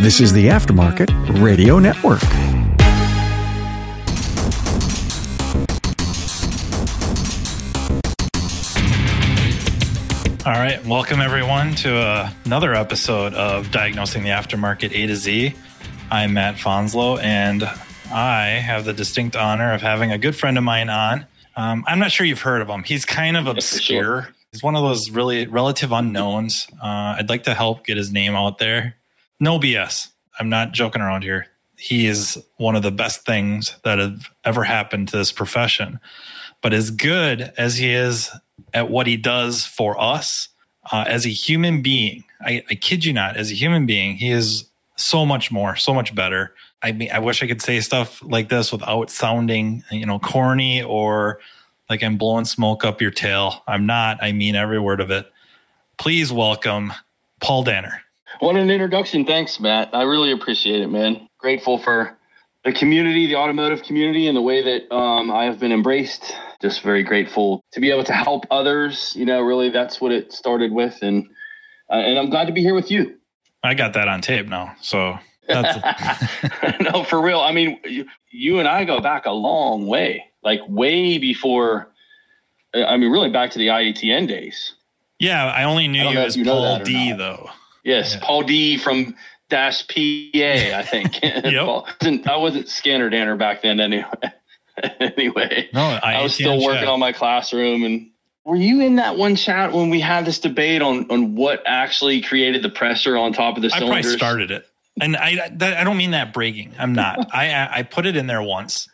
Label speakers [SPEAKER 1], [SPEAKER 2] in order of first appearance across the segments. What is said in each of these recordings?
[SPEAKER 1] This is the Aftermarket Radio Network.
[SPEAKER 2] All right, welcome everyone to uh, another episode of Diagnosing the Aftermarket A to Z. I'm Matt Fanslow, and I have the distinct honor of having a good friend of mine on. Um, I'm not sure you've heard of him. He's kind of obscure. Sure. He's one of those really relative unknowns. Uh, I'd like to help get his name out there. No BS. I'm not joking around here. He is one of the best things that have ever happened to this profession. But as good as he is at what he does for us uh, as a human being. I, I kid you not, as a human being, he is so much more, so much better. I mean, I wish I could say stuff like this without sounding, you know, corny or like I'm blowing smoke up your tail. I'm not. I mean every word of it. Please welcome Paul Danner.
[SPEAKER 3] What an introduction. Thanks, Matt. I really appreciate it, man. Grateful for the community, the automotive community, and the way that um, I have been embraced. Just very grateful to be able to help others. You know, really, that's what it started with, and uh, and I'm glad to be here with you.
[SPEAKER 2] I got that on tape now, so
[SPEAKER 3] no, for real. I mean, you, you and I go back a long way, like way before. I mean, really back to the IATN days.
[SPEAKER 2] Yeah, I only knew I you as you Paul D, though.
[SPEAKER 3] Yes, yeah. Paul D from dash PA, I think. yep. I wasn't scanner danner back then anyway. anyway, no, I, I was still working chat. on my classroom. And were you in that one chat when we had this debate on on what actually created the pressure on top of the cylinders? I
[SPEAKER 2] probably started it, and I that, I don't mean that bragging. I'm not. I I put it in there once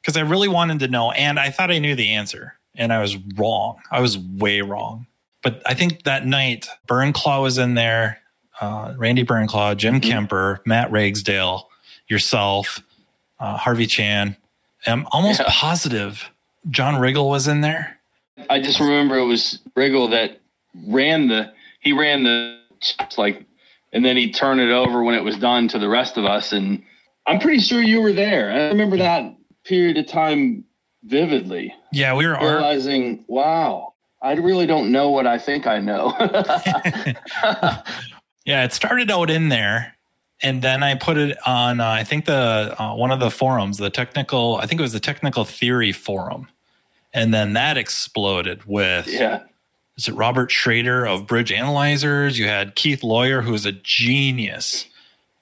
[SPEAKER 2] because I really wanted to know, and I thought I knew the answer, and I was wrong. I was way wrong. But I think that night, Bernklau was in there uh, Randy Bernklau, Jim mm-hmm. Kemper, Matt Ragsdale, yourself, uh, Harvey Chan. I'm almost yeah. positive John Riggle was in there.
[SPEAKER 3] I just remember it was Riggle that ran the he ran the like, and then he turned it over when it was done to the rest of us. And I'm pretty sure you were there. I remember that period of time vividly.
[SPEAKER 2] Yeah, we were
[SPEAKER 3] realizing, wow, I really don't know what I think I know.
[SPEAKER 2] Yeah, it started out in there, and then I put it on. Uh, I think the uh, one of the forums, the technical. I think it was the technical theory forum, and then that exploded with.
[SPEAKER 3] Yeah.
[SPEAKER 2] Is it Robert Schrader of Bridge Analyzers? You had Keith Lawyer, who is a genius.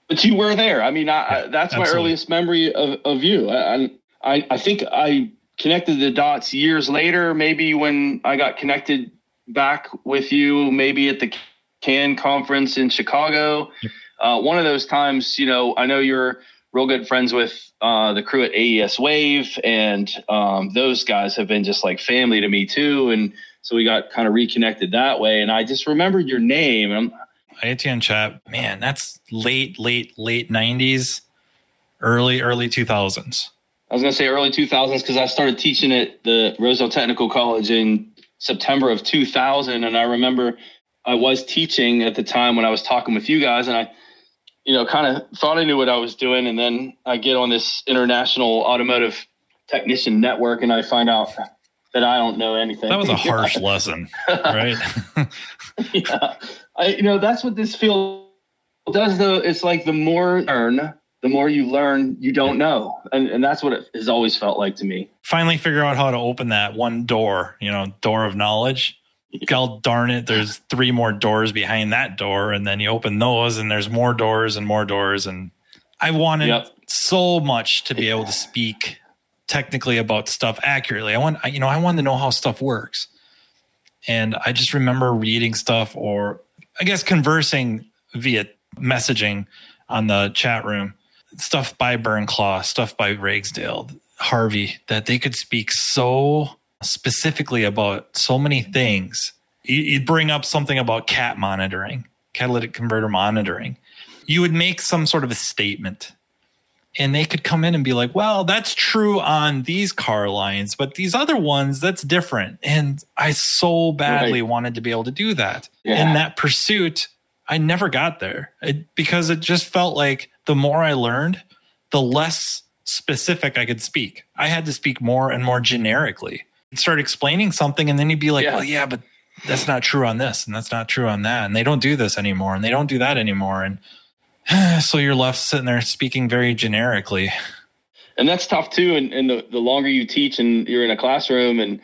[SPEAKER 3] But you were there. I mean, I, I, that's my earliest memory of, of you. I, I, I think I connected the dots years later, maybe when I got connected back with you, maybe at the CAN conference in Chicago. Uh, one of those times, you know, I know you're real good friends with uh, the crew at AES Wave, and um, those guys have been just like family to me too. And so we got kind of reconnected that way. And I just remembered your name. And
[SPEAKER 2] I'm, ATN chat, man, that's late, late, late 90s, early, early 2000s.
[SPEAKER 3] I was going to say early 2000s because I started teaching at the Rosedale Technical College in September of 2000. And I remember I was teaching at the time when I was talking with you guys, and I, you know, kind of thought I knew what I was doing, and then I get on this international automotive technician network, and I find out that I don't know anything.
[SPEAKER 2] That was a harsh lesson, right?
[SPEAKER 3] yeah, I, you know, that's what this field does. Though it's like the more learn, the more you learn, you don't know, and and that's what it has always felt like to me.
[SPEAKER 2] Finally, figure out how to open that one door, you know, door of knowledge God darn it, there's three more doors behind that door. And then you open those and there's more doors and more doors. And I wanted yep. so much to be able to speak technically about stuff accurately. I want, you know, I wanted to know how stuff works. And I just remember reading stuff or I guess conversing via messaging on the chat room, stuff by Bernklau, stuff by Ragsdale, Harvey, that they could speak so specifically about so many things. You'd bring up something about cat monitoring, catalytic converter monitoring. You would make some sort of a statement and they could come in and be like, well, that's true on these car lines, but these other ones, that's different. And I so badly right. wanted to be able to do that. Yeah. In that pursuit, I never got there it, because it just felt like the more I learned, the less specific I could speak. I had to speak more and more generically start explaining something and then you'd be like, yeah. well, yeah, but that's not true on this and that's not true on that. And they don't do this anymore and they don't do that anymore. And so you're left sitting there speaking very generically.
[SPEAKER 3] And that's tough too. And, and the, the longer you teach and you're in a classroom and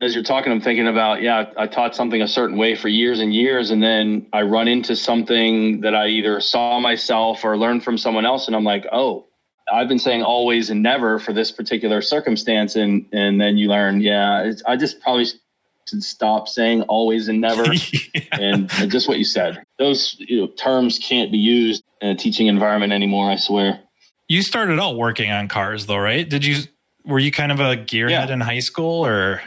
[SPEAKER 3] as you're talking, I'm thinking about, yeah, I taught something a certain way for years and years. And then I run into something that I either saw myself or learned from someone else. And I'm like, oh, I've been saying always and never for this particular circumstance. And, and then you learn, yeah, I just probably should stop saying always and never. yeah. and, just what you said, those you know, terms can't be used in a teaching environment anymore. I swear.
[SPEAKER 2] You started out working on cars though, right? Did you, were you kind of a gearhead yeah. in high school or?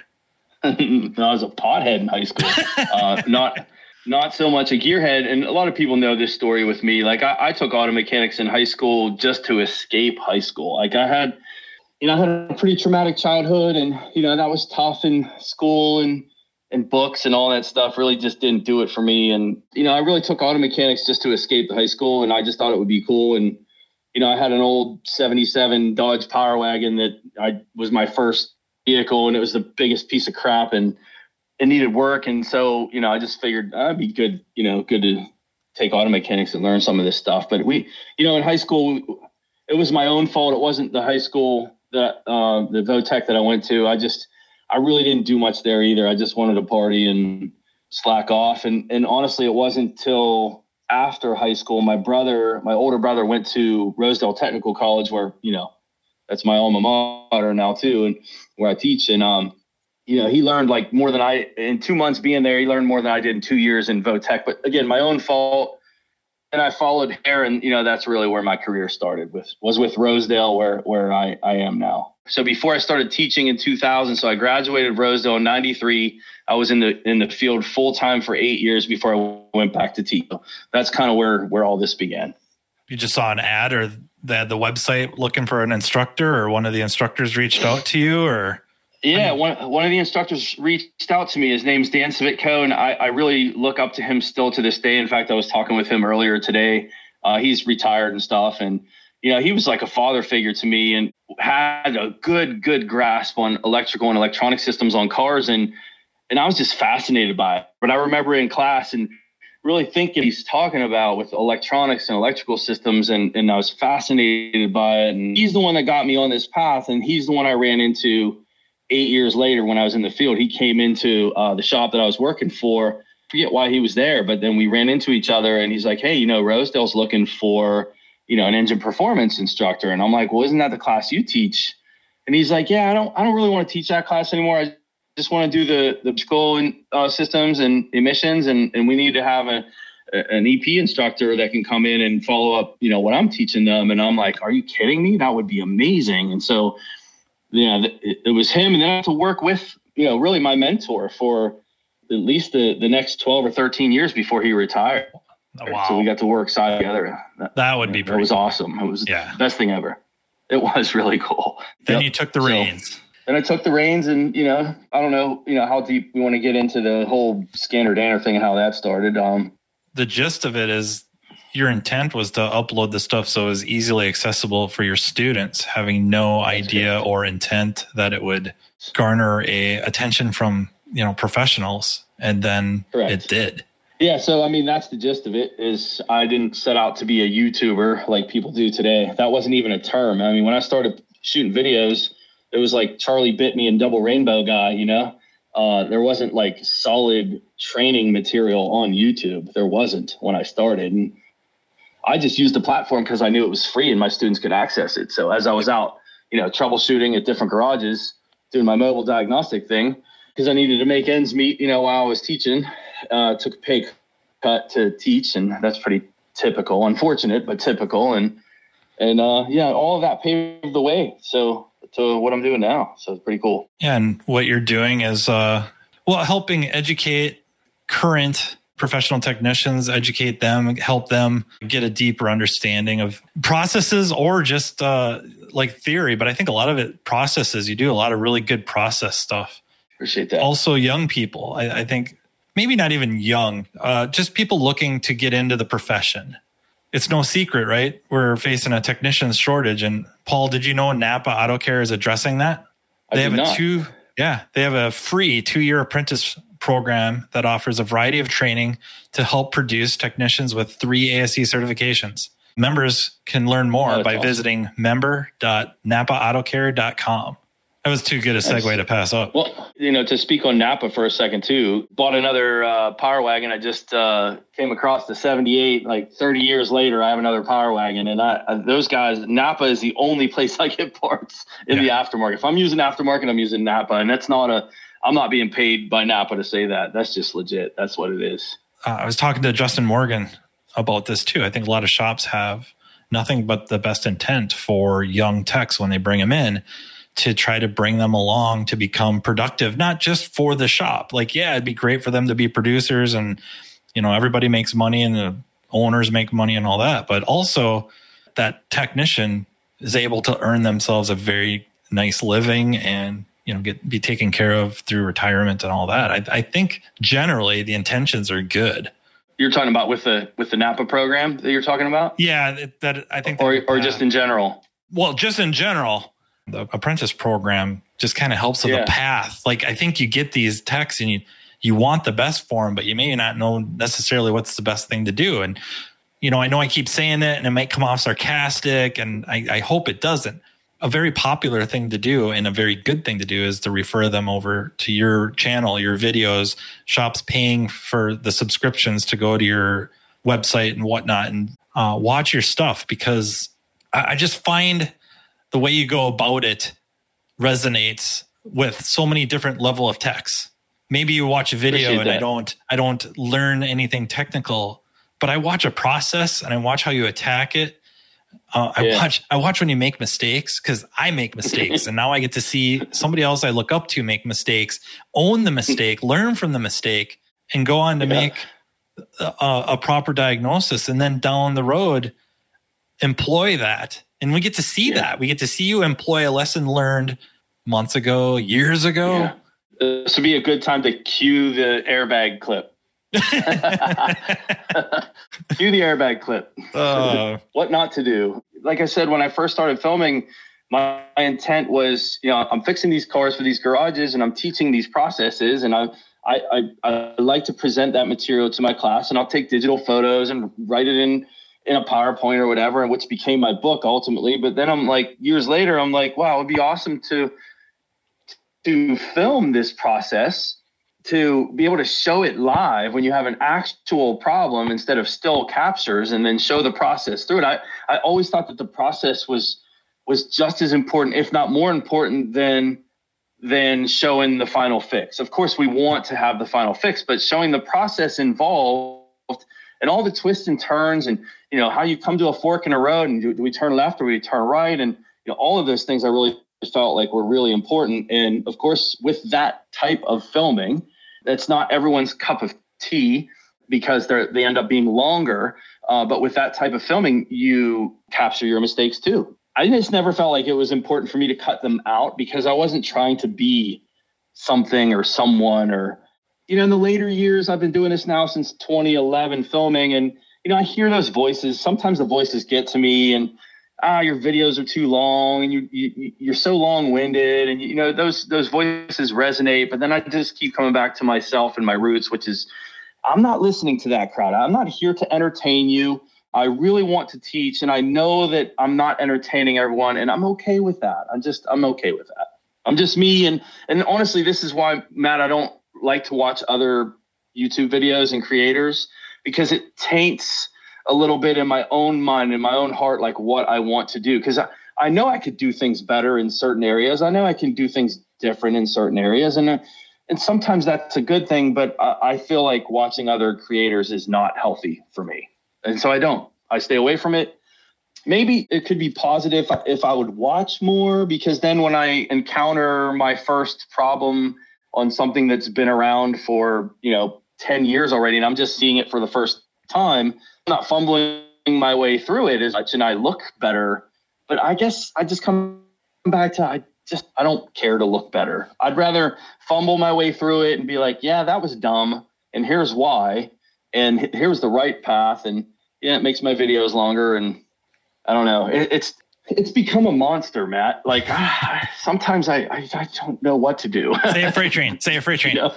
[SPEAKER 3] I was a pothead in high school. Uh, not not so much a gearhead. And a lot of people know this story with me. Like I, I, took auto mechanics in high school just to escape high school. Like I had, you know, I had a pretty traumatic childhood, and you know that was tough in school and and books and all that stuff. Really, just didn't do it for me. And you know, I really took auto mechanics just to escape the high school, and I just thought it would be cool. And you know, I had an old '77 Dodge Power Wagon that I was my first vehicle and it was the biggest piece of crap and it needed work. And so, you know, I just figured i would be good, you know, good to take auto mechanics and learn some of this stuff. But we, you know, in high school, it was my own fault. It wasn't the high school that, uh, the Votech that I went to. I just, I really didn't do much there either. I just wanted to party and slack off. And, and honestly, it wasn't till after high school, my brother, my older brother went to Rosedale Technical College where, you know, that's my alma mater now too, and where I teach. And um, you know, he learned like more than I in two months being there. He learned more than I did in two years in Votech. But again, my own fault. And I followed and you know that's really where my career started. With was with Rosedale, where where I I am now. So before I started teaching in 2000, so I graduated Rosedale in '93. I was in the in the field full time for eight years before I went back to teach. That's kind of where where all this began.
[SPEAKER 2] You just saw an ad, or the the website looking for an instructor, or one of the instructors reached out to you, or
[SPEAKER 3] yeah, one one of the instructors reached out to me. His name's Dan Savitko, and I, I really look up to him still to this day. In fact, I was talking with him earlier today. Uh, he's retired and stuff, and you know he was like a father figure to me, and had a good good grasp on electrical and electronic systems on cars, and and I was just fascinated by it. But I remember in class and really thinking he's talking about with electronics and electrical systems and, and I was fascinated by it. And he's the one that got me on this path. And he's the one I ran into eight years later when I was in the field. He came into uh, the shop that I was working for. Forget why he was there, but then we ran into each other and he's like, Hey, you know, Rosedale's looking for, you know, an engine performance instructor. And I'm like, well, isn't that the class you teach? And he's like, yeah, I don't, I don't really want to teach that class anymore. I just want to do the the school uh, systems and emissions, and and we need to have a an EP instructor that can come in and follow up, you know, what I'm teaching them. And I'm like, are you kidding me? That would be amazing. And so, yeah, it, it was him, and then I had to work with, you know, really my mentor for at least the the next 12 or 13 years before he retired. Oh, wow. So we got to work side together.
[SPEAKER 2] That, that would be
[SPEAKER 3] It was cool. awesome. It was yeah. the best thing ever. It was really cool.
[SPEAKER 2] Then yep. you took the reins. So,
[SPEAKER 3] then I took the reins and, you know, I don't know, you know, how deep we want to get into the whole Scanner Danner thing and how that started. Um,
[SPEAKER 2] the gist of it is your intent was to upload the stuff so it was easily accessible for your students, having no idea or intent that it would garner a attention from, you know, professionals. And then Correct. it did.
[SPEAKER 3] Yeah, so I mean that's the gist of it is I didn't set out to be a YouTuber like people do today. That wasn't even a term. I mean, when I started shooting videos, it was like Charlie bit me and Double Rainbow guy, you know. Uh, there wasn't like solid training material on YouTube. There wasn't when I started, and I just used the platform because I knew it was free and my students could access it. So as I was out, you know, troubleshooting at different garages, doing my mobile diagnostic thing, because I needed to make ends meet, you know, while I was teaching, uh, took a pay cut to teach, and that's pretty typical, unfortunate, but typical, and and uh, yeah, all of that paved the way. So to what I'm doing now. So it's pretty cool.
[SPEAKER 2] Yeah, and what you're doing is uh, well, helping educate current professional technicians, educate them, help them get a deeper understanding of processes or just uh, like theory. But I think a lot of it processes. You do a lot of really good process stuff.
[SPEAKER 3] Appreciate that.
[SPEAKER 2] Also, young people. I, I think maybe not even young, uh, just people looking to get into the profession it's no secret, right? We're facing a technician's shortage. And Paul, did you know Napa Auto Care is addressing that?
[SPEAKER 3] They
[SPEAKER 2] have
[SPEAKER 3] a
[SPEAKER 2] not. two, yeah, they have a free two year apprentice program that offers a variety of training to help produce technicians with three ASE certifications. Members can learn more oh, by awesome. visiting member.napaautocare.com. That was too good a segue to pass up.
[SPEAKER 3] Well, you know, to speak on Napa for a second too, bought another uh, Power Wagon. I just uh, came across the 78, like 30 years later, I have another Power Wagon. And I, uh, those guys, Napa is the only place I get parts in yeah. the aftermarket. If I'm using aftermarket, I'm using Napa. And that's not a, I'm not being paid by Napa to say that. That's just legit. That's what it is.
[SPEAKER 2] Uh, I was talking to Justin Morgan about this too. I think a lot of shops have nothing but the best intent for young techs when they bring them in to try to bring them along to become productive, not just for the shop. Like, yeah, it'd be great for them to be producers and, you know, everybody makes money and the owners make money and all that. But also that technician is able to earn themselves a very nice living and, you know, get be taken care of through retirement and all that. I, I think generally the intentions are good.
[SPEAKER 3] You're talking about with the with the Napa program that you're talking about?
[SPEAKER 2] Yeah, that, that I think,
[SPEAKER 3] or that, or just in general.
[SPEAKER 2] Well, just in general, the apprentice program just kind of helps with yeah. the path. Like I think you get these texts and you you want the best for them, but you may not know necessarily what's the best thing to do. And you know, I know I keep saying it, and it might come off sarcastic, and I, I hope it doesn't. A very popular thing to do and a very good thing to do is to refer them over to your channel, your videos, shops paying for the subscriptions to go to your website and whatnot, and uh, watch your stuff because I, I just find the way you go about it resonates with so many different level of techs. Maybe you watch a video Appreciate and that. I don't I don't learn anything technical, but I watch a process and I watch how you attack it. Uh, I yeah. watch I watch when you make mistakes because I make mistakes, and now I get to see somebody else I look up to make mistakes, own the mistake, learn from the mistake, and go on to yeah. make a, a proper diagnosis, and then down the road employ that and we get to see yeah. that. We get to see you employ a lesson learned months ago, years ago. Yeah.
[SPEAKER 3] This would be a good time to cue the airbag clip. cue the airbag clip. Uh. what not to do. Like I said, when I first started filming, my, my intent was, you know, I'm fixing these cars for these garages and I'm teaching these processes and I, I, I, I like to present that material to my class and I'll take digital photos and write it in in a PowerPoint or whatever, and which became my book ultimately. But then I'm like, years later, I'm like, wow, it'd be awesome to to film this process to be able to show it live when you have an actual problem instead of still captures and then show the process through it. I, I always thought that the process was was just as important, if not more important than than showing the final fix. Of course, we want to have the final fix, but showing the process involved and all the twists and turns and you know how you come to a fork in a road and do, do we turn left or we turn right? And you know all of those things i really felt like were really important. And of course with that type of filming that's not everyone's cup of tea because they they end up being longer. Uh, but with that type of filming you capture your mistakes too. I just never felt like it was important for me to cut them out because i wasn't trying to be something or someone or you know in the later years i've been doing this now since 2011 filming and you know, I hear those voices. Sometimes the voices get to me, and ah, your videos are too long, and you, you you're so long winded, and you know those those voices resonate. But then I just keep coming back to myself and my roots, which is I'm not listening to that crowd. I'm not here to entertain you. I really want to teach, and I know that I'm not entertaining everyone, and I'm okay with that. I'm just I'm okay with that. I'm just me, and and honestly, this is why Matt. I don't like to watch other YouTube videos and creators because it taints a little bit in my own mind in my own heart like what i want to do. Because I, I know i could do things better in certain areas. I know i can do things different in certain areas. And uh, and sometimes that's a good thing but I, I feel like watching other creators is not healthy for me. And so i don't. I stay away from it. Maybe it could be positive if I would watch more because then when I encounter my first problem on something that's been around for, you know, 10 years already and I'm just seeing it for the first time. I'm not fumbling my way through it as much and I look better. But I guess I just come back to I just I don't care to look better. I'd rather fumble my way through it and be like, yeah, that was dumb and here's why and here's the right path and yeah, it makes my videos longer and I don't know. It, it's it's become a monster, Matt. Like ah, sometimes I, I, I don't know what to do.
[SPEAKER 2] Say a freight train. Say a freight train. you know?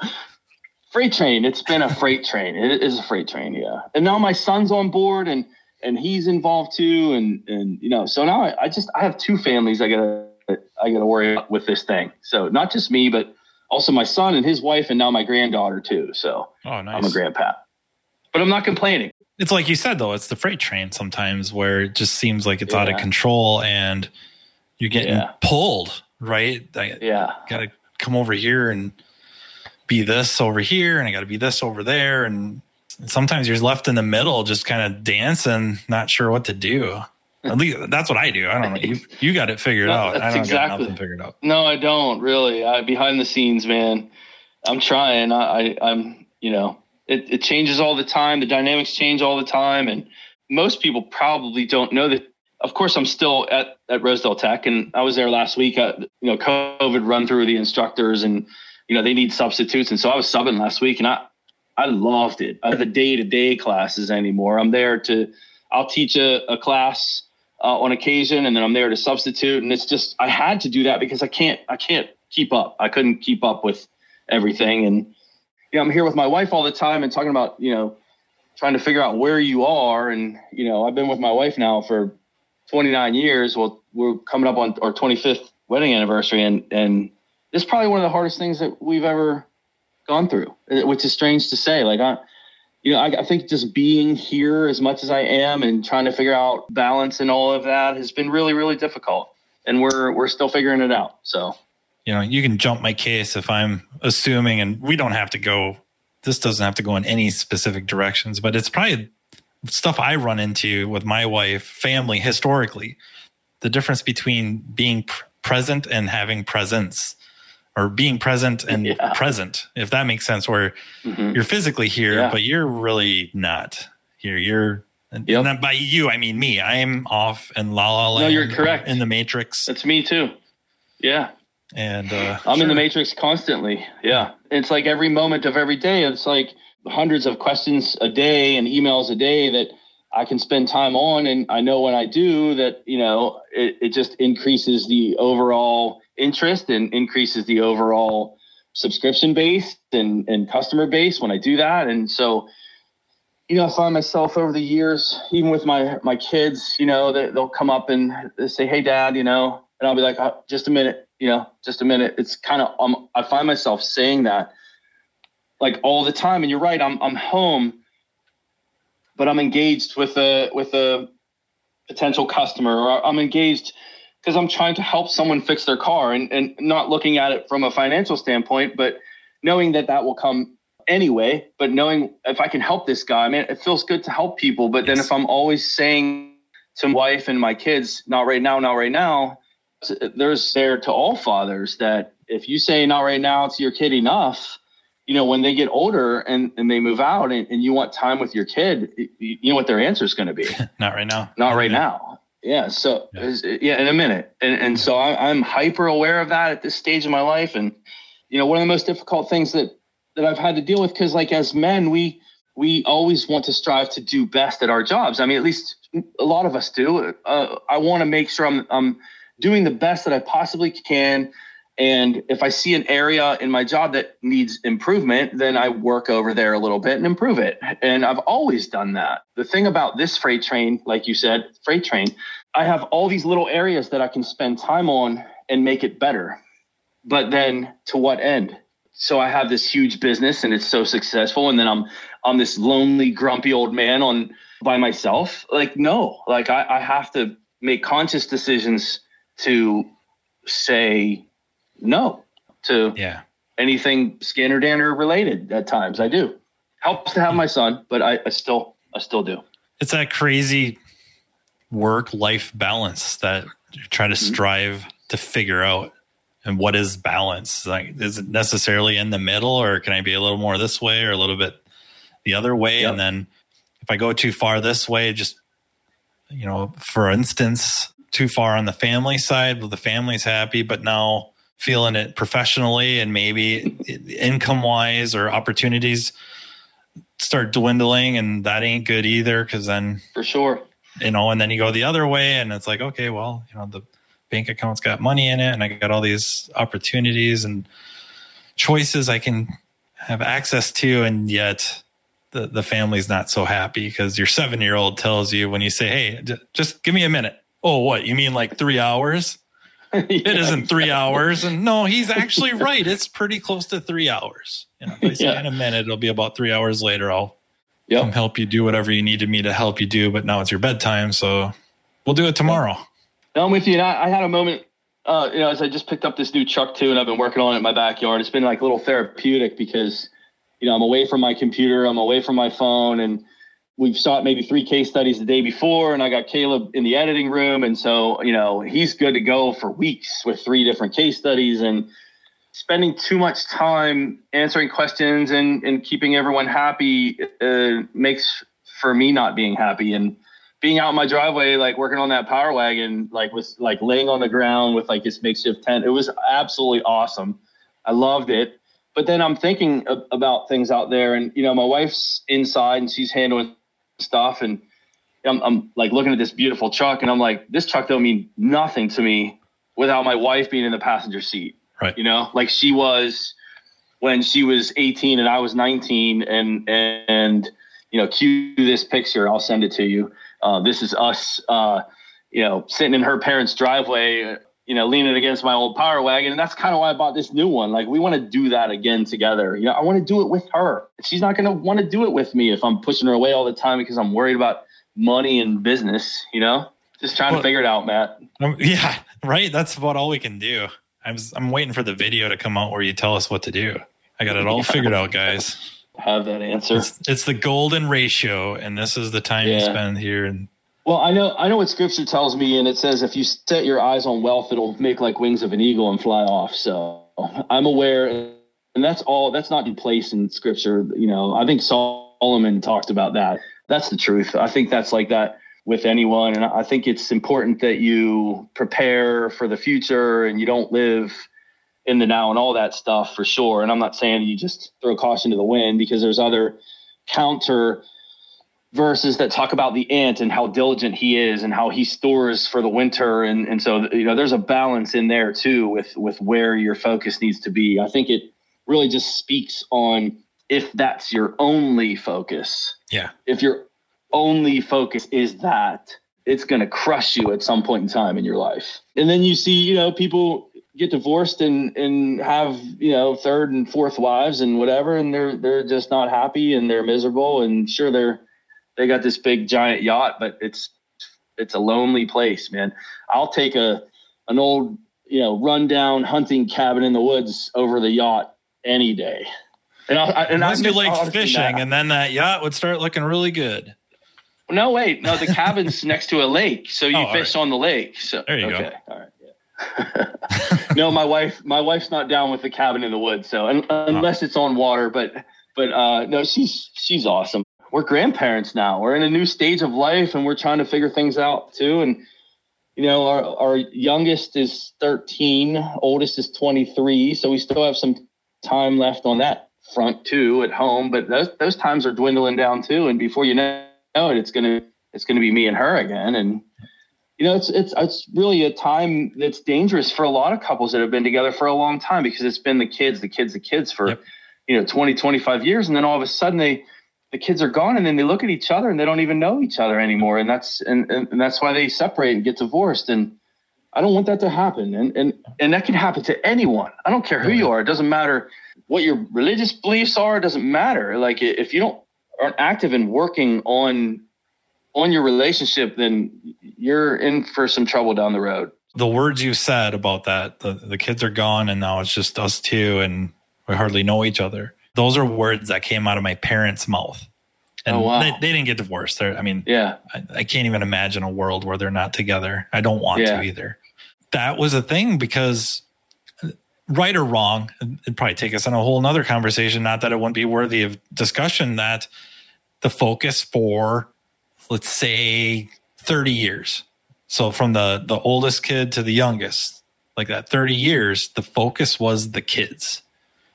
[SPEAKER 3] freight train. It's been a freight train. It is a freight train, yeah. And now my son's on board, and and he's involved too. And, and, you know, so now I, I just, I have two families I gotta, I gotta worry about with this thing. So not just me, but also my son and his wife, and now my granddaughter too. So
[SPEAKER 2] oh, nice.
[SPEAKER 3] I'm a grandpa, but I'm not complaining.
[SPEAKER 2] It's like you said though, it's the freight train sometimes where it just seems like it's yeah. out of control and you're getting yeah. pulled, right? I
[SPEAKER 3] yeah.
[SPEAKER 2] Gotta come over here and be this over here and I gotta be this over there. And sometimes you're left in the middle just kind of dancing, not sure what to do. At least that's what I do. I don't know. You you got it figured no, out. I don't exactly. got nothing figured out.
[SPEAKER 3] No, I don't really. I, behind the scenes, man. I'm trying. I, I am you know it, it changes all the time. The dynamics change all the time, and most people probably don't know that. Of course, I'm still at at Rosedale Tech, and I was there last week. At, you know, COVID run through the instructors, and you know they need substitutes, and so I was subbing last week, and I I loved it. I the day to day classes anymore. I'm there to I'll teach a, a class uh, on occasion, and then I'm there to substitute. And it's just I had to do that because I can't I can't keep up. I couldn't keep up with everything, and you know I'm here with my wife all the time and talking about you know trying to figure out where you are. And you know I've been with my wife now for 29 years. Well, we're coming up on our 25th wedding anniversary, and and this is probably one of the hardest things that we've ever gone through, eh, which is strange to say. Like I you know, I, I, think just being here as much as I am and trying to figure out balance and all of that has been really, really difficult. And we're we're still figuring it out. So,
[SPEAKER 2] you know, you can jump my case if I'm assuming, and we don't have to go. This doesn't have to go in any specific directions, but it's probably stuff I run into with my wife, family historically. The difference between being pr- present and having presence or being present and yeah. present, if that makes sense, where mm-hmm. you're physically here, yeah. but you're really not here. You're, yep. and by you, I mean me. I'm off in La La Land.
[SPEAKER 3] No, you're correct.
[SPEAKER 2] In the Matrix.
[SPEAKER 3] That's me too. Yeah.
[SPEAKER 2] And uh,
[SPEAKER 3] I'm sure. in the Matrix constantly. Yeah. It's like every moment of every day, it's like hundreds of questions a day and emails a day that I can spend time on. And I know when I do that, you know, it, it just increases the overall interest and increases the overall subscription base and, and customer base when I do that. And so, you know, I find myself over the years, even with my my kids, you know, they, they'll come up and say, "Hey, Dad," you know, and I'll be like, oh, "Just a minute," you know, just a minute. It's kind of um, I find myself saying that like all the time. And you're right, I'm I'm home, but I'm engaged with a with a potential customer, or I'm engaged because I'm trying to help someone fix their car and, and not looking at it from a financial standpoint, but knowing that that will come anyway. But knowing if I can help this guy, I mean, it feels good to help people. But yes. then if I'm always saying to my wife and my kids, not right now, not right now, there's there to all fathers that if you say not right now to your kid enough, you know, when they get older and, and they move out and, and you want time with your kid, you know what their answer is going to be.
[SPEAKER 2] not right now.
[SPEAKER 3] Not right now. Yeah. So yeah, yeah in a minute. And, and so I, I'm hyper aware of that at this stage of my life. And, you know, one of the most difficult things that, that I've had to deal with, cause like as men, we, we always want to strive to do best at our jobs. I mean, at least a lot of us do. Uh, I want to make sure I'm, I'm doing the best that I possibly can and if I see an area in my job that needs improvement, then I work over there a little bit and improve it. And I've always done that. The thing about this freight train, like you said, freight train, I have all these little areas that I can spend time on and make it better. But then to what end? So I have this huge business and it's so successful. And then I'm I'm this lonely, grumpy old man on by myself. Like, no, like I, I have to make conscious decisions to say no to
[SPEAKER 2] yeah
[SPEAKER 3] anything Scanner Danner related at times. I do. Helps to have my son, but I, I still I still do.
[SPEAKER 2] It's that crazy work life balance that you try to mm-hmm. strive to figure out. And what is balance? Like, is it necessarily in the middle, or can I be a little more this way, or a little bit the other way? Yep. And then if I go too far this way, just you know, for instance, too far on the family side, well, the family's happy, but now feeling it professionally and maybe income wise or opportunities start dwindling and that ain't good either because then
[SPEAKER 3] for sure
[SPEAKER 2] you know and then you go the other way and it's like okay well you know the bank account's got money in it and i got all these opportunities and choices i can have access to and yet the, the family's not so happy because your seven year old tells you when you say, Hey, j- just give me a minute. Oh, what? You mean like three hours? yeah, it isn't three hours. And no, he's actually right. It's pretty close to three hours. You know, if I yeah. in a minute, it'll be about three hours later. I'll yep. come help you do whatever you needed me to help you do. But now it's your bedtime. So we'll do it tomorrow.
[SPEAKER 3] No, I'm with you. And I, I had a moment, uh, you know, as I just picked up this new truck too, and I've been working on it in my backyard. It's been like a little therapeutic because, you know, I'm away from my computer, I'm away from my phone, and we've shot maybe three case studies the day before, and I got Caleb in the editing room, and so you know he's good to go for weeks with three different case studies and spending too much time answering questions and and keeping everyone happy uh, makes for me not being happy and being out in my driveway like working on that power wagon like with like laying on the ground with like this makeshift tent. It was absolutely awesome. I loved it. But then i'm thinking about things out there and you know my wife's inside and she's handling stuff. And I'm, I'm like looking at this beautiful truck and I'm like, this truck don't mean nothing to me without my wife being in the passenger seat.
[SPEAKER 2] Right.
[SPEAKER 3] You know, like she was when she was 18 and I was 19 and, and, you know, cue this picture. I'll send it to you. Uh, this is us, uh, you know, sitting in her parents' driveway, you know, leaning against my old power wagon. And that's kind of why I bought this new one. Like, we want to do that again together. You know, I want to do it with her. She's not going to want to do it with me if I'm pushing her away all the time because I'm worried about money and business, you know? Just trying well, to figure it out, Matt.
[SPEAKER 2] Um, yeah, right. That's about all we can do. I'm, I'm waiting for the video to come out where you tell us what to do. I got it all figured out, guys.
[SPEAKER 3] Have that answer.
[SPEAKER 2] It's, it's, the golden ratio, and this is the time yeah. you spend here and
[SPEAKER 3] well, I know I know what scripture tells me, and it says if you set your eyes on wealth, it'll make like wings of an eagle and fly off. So I'm aware, and that's all. That's not in place in scripture. You know, I think Solomon talked about that. That's the truth. I think that's like that with anyone, and I think it's important that you prepare for the future and you don't live in the now and all that stuff for sure. And I'm not saying you just throw caution to the wind because there's other counter verses that talk about the ant and how diligent he is and how he stores for the winter. And and so you know there's a balance in there too with with where your focus needs to be. I think it really just speaks on if that's your only focus.
[SPEAKER 2] Yeah.
[SPEAKER 3] If your only focus is that it's going to crush you at some point in time in your life. And then you see you know people get divorced and and have you know third and fourth wives and whatever and they're they're just not happy and they're miserable. And sure they're they got this big giant yacht, but it's it's a lonely place, man. I'll take a an old you know rundown hunting cabin in the woods over the yacht any day.
[SPEAKER 2] And I, and Unless I you like fishing, that. and then that yacht would start looking really good.
[SPEAKER 3] No, wait, no. The cabin's next to a lake, so you oh, fish right. on the lake. So
[SPEAKER 2] there you
[SPEAKER 3] okay, go. All right. no, my wife, my wife's not down with the cabin in the woods. So unless oh. it's on water, but but uh, no, she's she's awesome we're grandparents now. We're in a new stage of life and we're trying to figure things out too. And, you know, our, our youngest is 13, oldest is 23. So we still have some time left on that front too at home, but those, those times are dwindling down too. And before you know it, it's going to, it's going to be me and her again. And, you know, it's, it's, it's really a time that's dangerous for a lot of couples that have been together for a long time because it's been the kids, the kids, the kids for, yep. you know, 20, 25 years. And then all of a sudden they, the kids are gone and then they look at each other and they don't even know each other anymore and that's and, and, and that's why they separate and get divorced and i don't want that to happen and and and that can happen to anyone. I don't care who you are. It doesn't matter what your religious beliefs are. It doesn't matter. Like if you don't aren't active in working on on your relationship then you're in for some trouble down the road.
[SPEAKER 2] The words you said about that the, the kids are gone and now it's just us two and we hardly know each other those are words that came out of my parents' mouth. And oh, wow. they, they, didn't get divorced. They're, I mean,
[SPEAKER 3] yeah,
[SPEAKER 2] I, I, can't even imagine a world where they're not together. I don't want yeah. to either. That was a thing because uh, right or wrong, it'd probably take us on a whole nother conversation. Not that it wouldn't be worthy of discussion that the focus for, let's say 30 years. So from the, the oldest kid to the youngest, like that 30 years, the focus was the kids.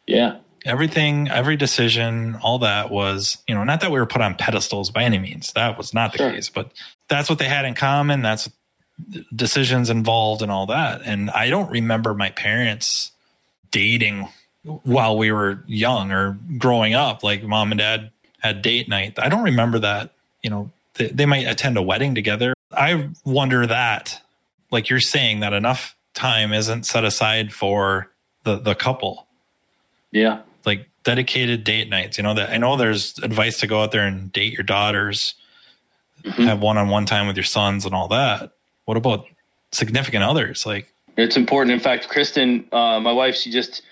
[SPEAKER 3] Yeah
[SPEAKER 2] everything, every decision, all that was, you know, not that we were put on pedestals by any means. That was not the sure. case, but that's what they had in common. That's decisions involved and all that. And I don't remember my parents dating while we were young or growing up. Like mom and dad had date night. I don't remember that. You know, they, they might attend a wedding together. I wonder that, like you're saying, that enough time isn't set aside for the the couple.
[SPEAKER 3] Yeah,
[SPEAKER 2] dedicated date nights. You know that I know there's advice to go out there and date your daughters, mm-hmm. have one on one time with your sons, and all that. What about significant others? Like
[SPEAKER 3] it's important. In fact, Kristen, uh, my wife, she just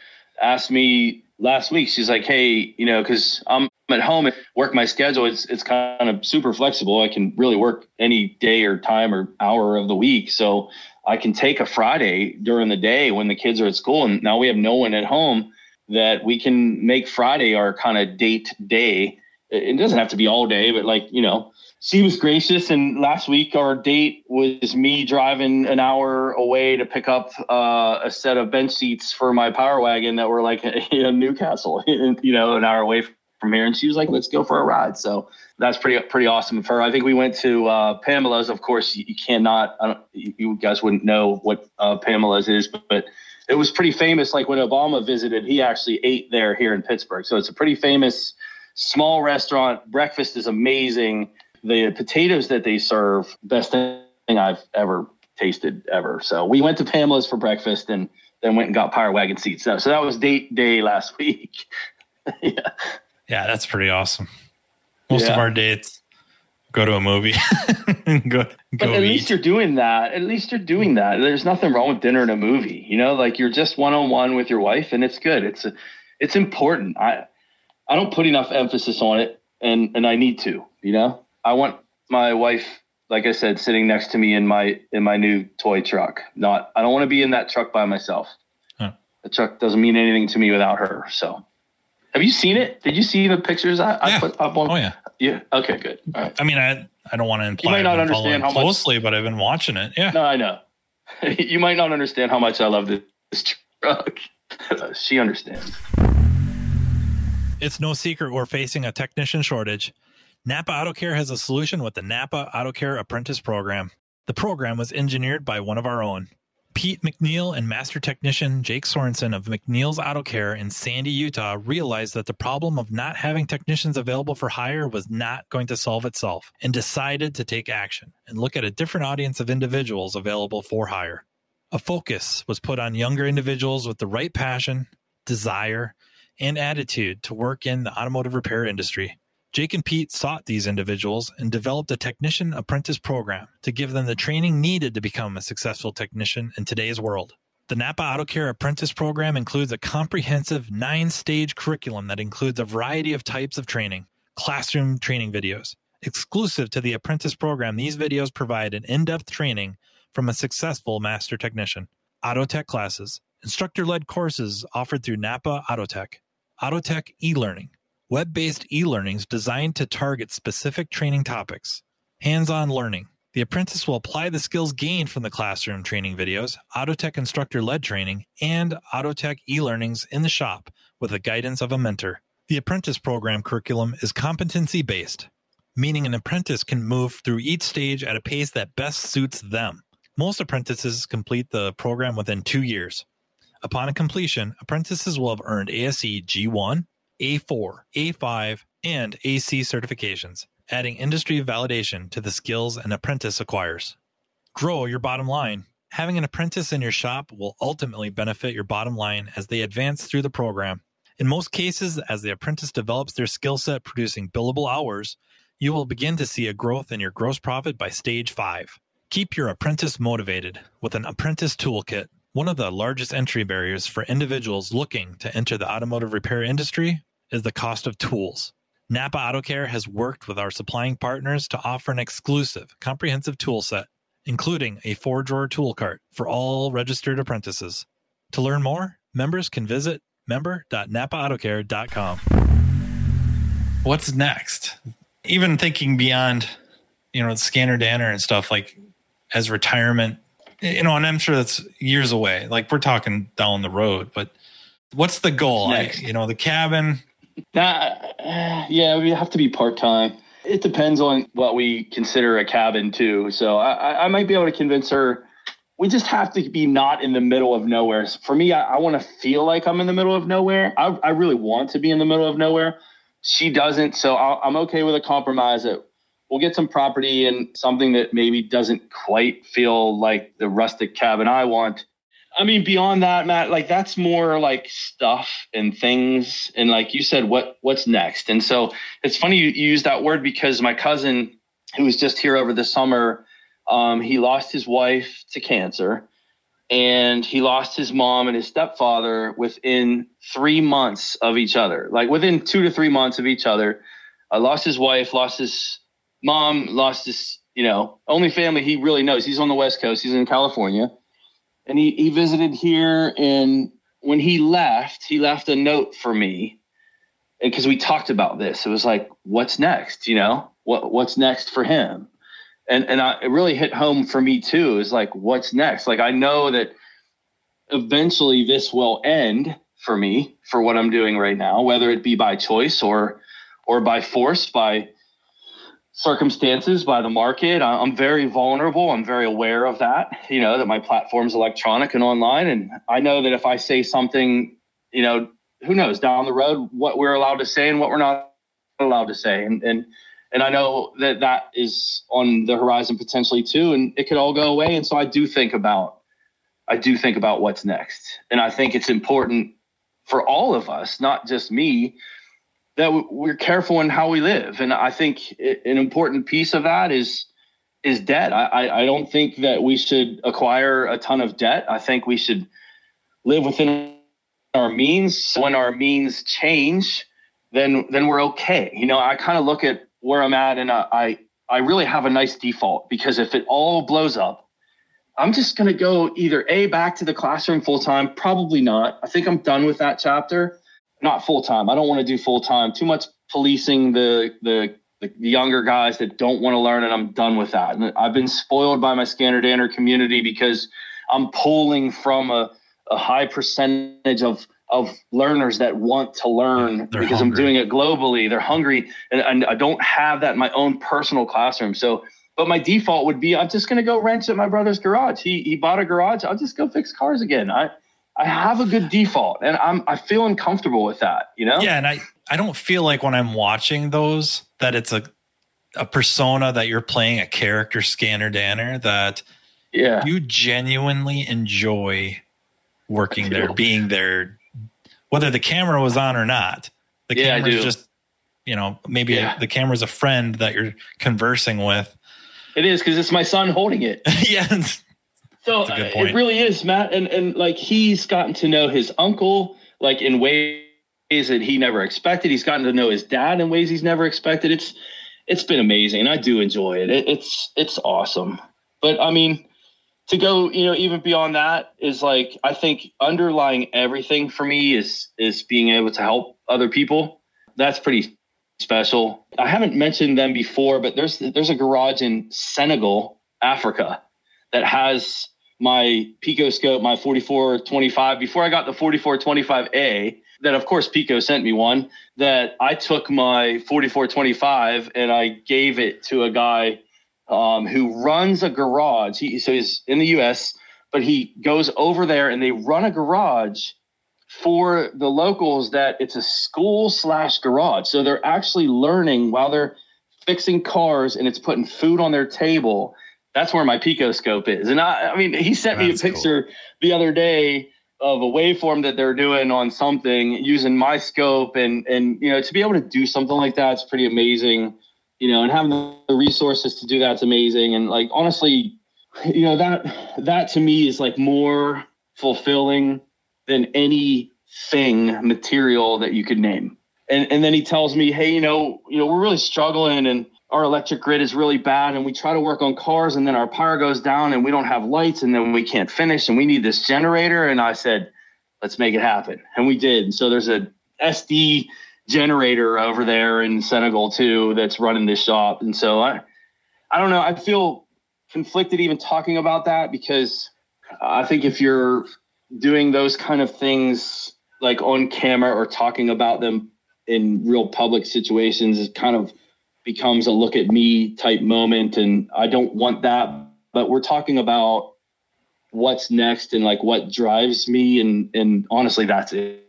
[SPEAKER 3] asked me last week. She's like, "Hey, you know, because I'm at home and work my schedule. It's it's kind of super flexible. I can really work any day or time or hour of the week. So I can take a Friday during the day when the kids are at school, and now we have no one at home. That we can make Friday our kind of date day. It doesn't have to be all day, but like you know, she was gracious. And last week, our date was me driving an hour away to pick up uh, a set of bench seats for my power wagon that were like in New Castle, you know, an hour away from here. And she was like, let's go for a ride. So that's pretty, pretty awesome of her. I think we went to uh, Pamela's. Of course, you, cannot, you guys wouldn't know what uh, Pamela's is, but, but it was pretty famous. Like when Obama visited, he actually ate there here in Pittsburgh. So it's a pretty famous small restaurant. Breakfast is amazing the potatoes that they serve, best thing I've ever tasted ever. So we went to Pamela's for breakfast and then went and got Power Wagon seats. So, so that was date day last week.
[SPEAKER 2] yeah. Yeah, that's pretty awesome. Most yeah. of our dates go to a movie.
[SPEAKER 3] go, go but at eat. least you're doing that. At least you're doing mm. that. There's nothing wrong with dinner and a movie. You know, like you're just one on one with your wife, and it's good. It's a, it's important. I I don't put enough emphasis on it, and and I need to. You know. I want my wife, like I said, sitting next to me in my in my new toy truck. Not I don't want to be in that truck by myself. Huh. The truck doesn't mean anything to me without her. So have you seen it? Did you see the pictures I,
[SPEAKER 2] yeah. I put
[SPEAKER 3] up
[SPEAKER 2] on? Oh yeah.
[SPEAKER 3] Yeah. Okay. Good. Right.
[SPEAKER 2] I mean, I I don't want to imply you might not understand how closely, much, but I've been watching it. Yeah.
[SPEAKER 3] No, I know. you might not understand how much I love this truck. she understands.
[SPEAKER 2] It's no secret we're facing a technician shortage. Napa Auto Care has a solution with the Napa Auto Care Apprentice Program. The program was engineered by one of our own. Pete McNeil and master technician Jake Sorensen of McNeil's Auto Care in Sandy, Utah realized that the problem of not having technicians available for hire was not going to solve itself and decided to take action and look at a different audience of individuals available for hire. A focus was put on younger individuals with the right passion, desire, and attitude to work in the automotive repair industry. Jake and Pete sought these individuals and developed a technician apprentice program to give them the training needed to become a successful technician in today's world. The Napa Auto Care Apprentice Program includes a comprehensive nine stage curriculum that includes a variety of types of training, classroom training videos. Exclusive to the apprentice program, these videos provide an in depth training from a successful master technician, auto tech classes, instructor led courses offered through Napa Autotech, Autotech e learning, web based e learnings designed to target specific training topics. Hands on learning. The apprentice will apply the skills gained from the classroom training videos, Autotech instructor led training, and Autotech e learnings in the shop with the guidance of a mentor. The apprentice program curriculum is competency based, meaning an apprentice can move through each stage at a pace that best suits them. Most apprentices complete the program within two years. Upon completion, apprentices will have earned ASE G1, a4, A5, and AC certifications, adding industry validation to the skills an apprentice acquires. Grow your bottom line. Having an apprentice in your shop will ultimately benefit your bottom line as they advance through the program. In most cases, as the apprentice develops their skill set producing billable hours, you will begin to see a growth in your gross profit by stage five. Keep your apprentice motivated with an apprentice toolkit. One of the largest entry barriers for individuals looking to enter the automotive repair industry is the cost of tools. Napa Auto Care has worked with our supplying partners to offer an exclusive, comprehensive tool set, including a four drawer tool cart for all registered apprentices. To learn more, members can visit member.napaautocare.com. What's next? Even thinking beyond, you know, scanner danner and stuff like as retirement you know, and I'm sure that's years away. Like we're talking down the road, but what's the goal? I, you know, the cabin.
[SPEAKER 3] Nah, uh, yeah, we have to be part time. It depends on what we consider a cabin too. So I, I might be able to convince her. We just have to be not in the middle of nowhere. For me, I, I want to feel like I'm in the middle of nowhere. I, I really want to be in the middle of nowhere, she doesn't. So i am okay with a compromise that we'll get some property and something that maybe doesn't quite feel like the rustic cabin I want. I mean, beyond that, Matt, like that's more like stuff and things. And like you said, what what's next? And so it's funny you, use that word because my cousin, who was just here over the summer, um, he lost his wife to cancer and he lost his mom and his stepfather within three months of each other like within two to three months of each other uh, lost his wife lost his mom lost his you know only family he really knows he's on the west coast he's in california and he, he visited here and when he left he left a note for me because we talked about this. It was like what's next? You know? What what's next for him? And and I, it really hit home for me too. Is like what's next? Like i know that eventually this will end for me for what i'm doing right now whether it be by choice or or by force by circumstances by the market. I'm very vulnerable. I'm very aware of that you know that my platform's electronic and online. And i know that if i say something you know who knows down the road what we're allowed to say and what we're not allowed to say. And and and I know that that is on the horizon potentially too, and it could all go away. And so I do think about, I do think about what's next, and I think it's important for all of us, not just me, that we're careful in how we live. And I think an important piece of that is is debt. I, I don't think that we should acquire a ton of debt. I think we should live within our means. When our means change, then then we're okay. You know, I kind of look at where I'm at, and I I really have a nice default because if it all blows up, I'm just going to go either a back to the classroom full time, probably not. I think I'm done with that chapter. Not full time. I don't want to do full time. Too much policing the the the younger guys that don't want to learn, and I'm done with that. And I've been spoiled by my ScannerDanner community because I'm pulling from a, a high percentage of of learners that want to learn yeah, because hungry. I'm doing it globally. They're hungry, and, and, I don't have that in my own personal classroom. So, but my default would be I'm just going to go wrench at my brother's garage. He he bought a garage. I'll just go fix cars again. I I have a good default, and I'm I feel uncomfortable with that. You know?
[SPEAKER 2] Yeah, and I I don't feel like when I'm watching those that it's a a persona that you're playing a character ScannerDanner that
[SPEAKER 3] yeah
[SPEAKER 2] you genuinely enjoy working there, being there, whether the camera was on or not. The yeah, camera's just, you know, maybe yeah. the camera's a friend that you're conversing with.
[SPEAKER 3] It is because it's my son holding it.
[SPEAKER 2] yes.
[SPEAKER 3] So uh, it really is, Matt, and and like he's gotten to know his uncle like in ways that he never expected. He's gotten to know his dad in ways he's never expected. It's it's been amazing. I do enjoy it. it it's it's awesome. But I mean, to go, you know, even beyond that is like I think underlying everything for me is is being able to help other people. That's pretty special. I haven't mentioned them before, but there's there's a garage in Senegal, Africa, that has my Picoscope, my 4425. Before I got the 4425A, that of course Pico sent me one. That I took my 4425 and I gave it to a guy um, who runs a garage. He, so he's in the U.S., but he goes over there and they run a garage for the locals that it's a school slash garage. So they're actually learning while they're fixing cars and it's putting food on their table. That's where my Picoscope is. And I, I mean, he sent That's me a picture cool. the other day of a waveform that they're doing on something using my scope and and you know to be able to do something like that is pretty amazing you know, and having the resources to do that's amazing. And like honestly, you know, that that to me is like more fulfilling than anything material that you could name. And and then he tells me, hey, you know, you know, we're really struggling and our electric grid is really bad and we try to work on cars and then our power goes down and we don't have lights and then we can't finish and we need this generator. And I said, let's make it happen. And we did. So there's a SD generator over there in Senegal too that's running this shop. And so I I don't know, I feel conflicted even talking about that because I think if you're doing those kind of things like on camera or talking about them in real public situations is kind of becomes a look at me type moment and I don't want that but we're talking about what's next and like what drives me and and honestly that's it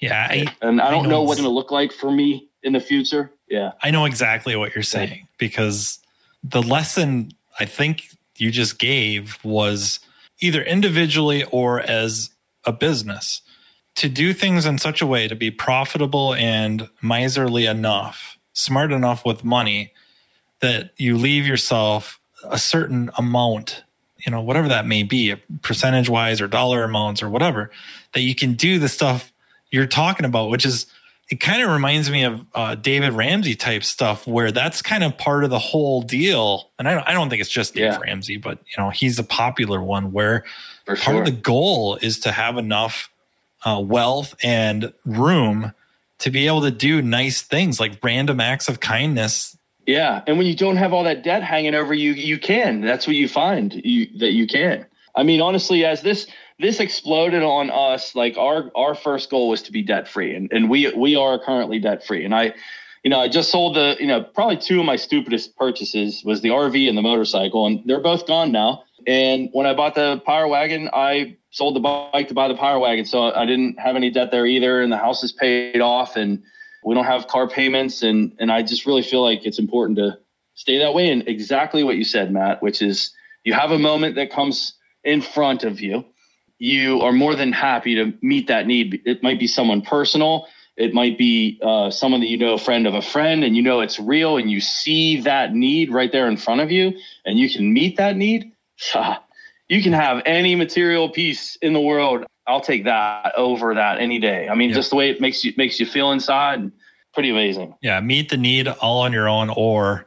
[SPEAKER 2] yeah, I,
[SPEAKER 3] and I don't I know, know what it's going to look like for me in the future. Yeah.
[SPEAKER 2] I know exactly what you're saying because the lesson I think you just gave was either individually or as a business to do things in such a way to be profitable and miserly enough, smart enough with money that you leave yourself a certain amount, you know, whatever that may be, percentage wise or dollar amounts or whatever, that you can do the stuff you're talking about, which is it kind of reminds me of uh, David Ramsey type stuff, where that's kind of part of the whole deal. And I don't, I don't think it's just Dave yeah. Ramsey, but you know he's a popular one where For part sure. of the goal is to have enough uh, wealth and room to be able to do nice things like random acts of kindness.
[SPEAKER 3] Yeah, and when you don't have all that debt hanging over you, you can. That's what you find you, that you can. I mean, honestly, as this this exploded on us. Like our our first goal was to be debt free, and and we we are currently debt free. And I, you know, I just sold the you know probably two of my stupidest purchases was the RV and the motorcycle, and they're both gone now. And when I bought the power wagon, I sold the bike to buy the power wagon, so I didn't have any debt there either, and the house is paid off, and we don't have car payments, and and I just really feel like it's important to stay that way. And exactly what you said, Matt, which is you have a moment that comes in front of you you are more than happy to meet that need. It might be someone personal. It might be uh, someone that you know, a friend of a friend, and you know it's real, and you see that need right there in front of you, and you can meet that need. You can have any material piece in the world. I'll take that over that any day. I mean, just the way it makes you makes you feel inside, pretty amazing.
[SPEAKER 2] Yeah, meet the need all on your own, or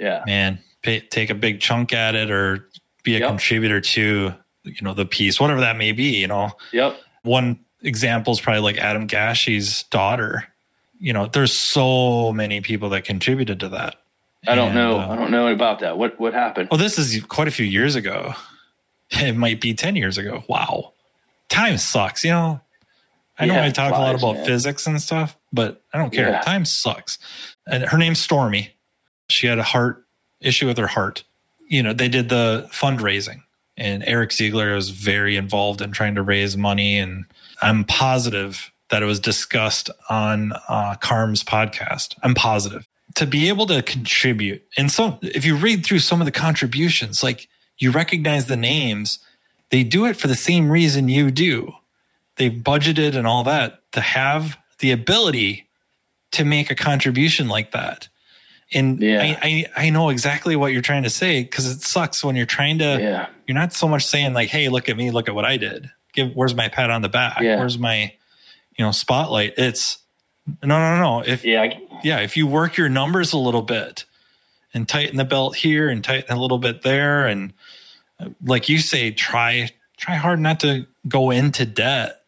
[SPEAKER 3] yeah,
[SPEAKER 2] man, pay, take a big chunk at it, or be a yep. contributor to you know the piece whatever that may be you know.
[SPEAKER 3] Yep.
[SPEAKER 2] One example is probably like adam gashy's daughter. You know there's so many people that contributed to that.
[SPEAKER 3] I don't and, know. uh, i don't know about that. What what happened?
[SPEAKER 2] Well this is quite a few years ago it might be 10 years ago wow time sucks you know i know yeah, i talk flies, a lot about man. physics and stuff but i don't care yeah. time sucks and her name's stormy she had a heart issue with her heart you know they did the fundraising and Eric Ziegler was very involved in trying to raise money. And I'm positive that it was discussed on uh, Carm's podcast. I'm positive to be able to contribute. And so, if you read through some of the contributions, like you recognize the names, they do it for the same reason you do. They've budgeted and all that to have the ability to make a contribution like that. And yeah. I, I, I know exactly what you're trying to say because it sucks when you're trying to. Yeah. You're not so much saying like, "Hey, look at me, look at what I did." Give where's my pat on the back? Yeah. Where's my, you know, spotlight? It's no, no, no. If yeah, I, yeah, if you work your numbers a little bit and tighten the belt here and tighten a little bit there, and like you say, try try hard not to go into debt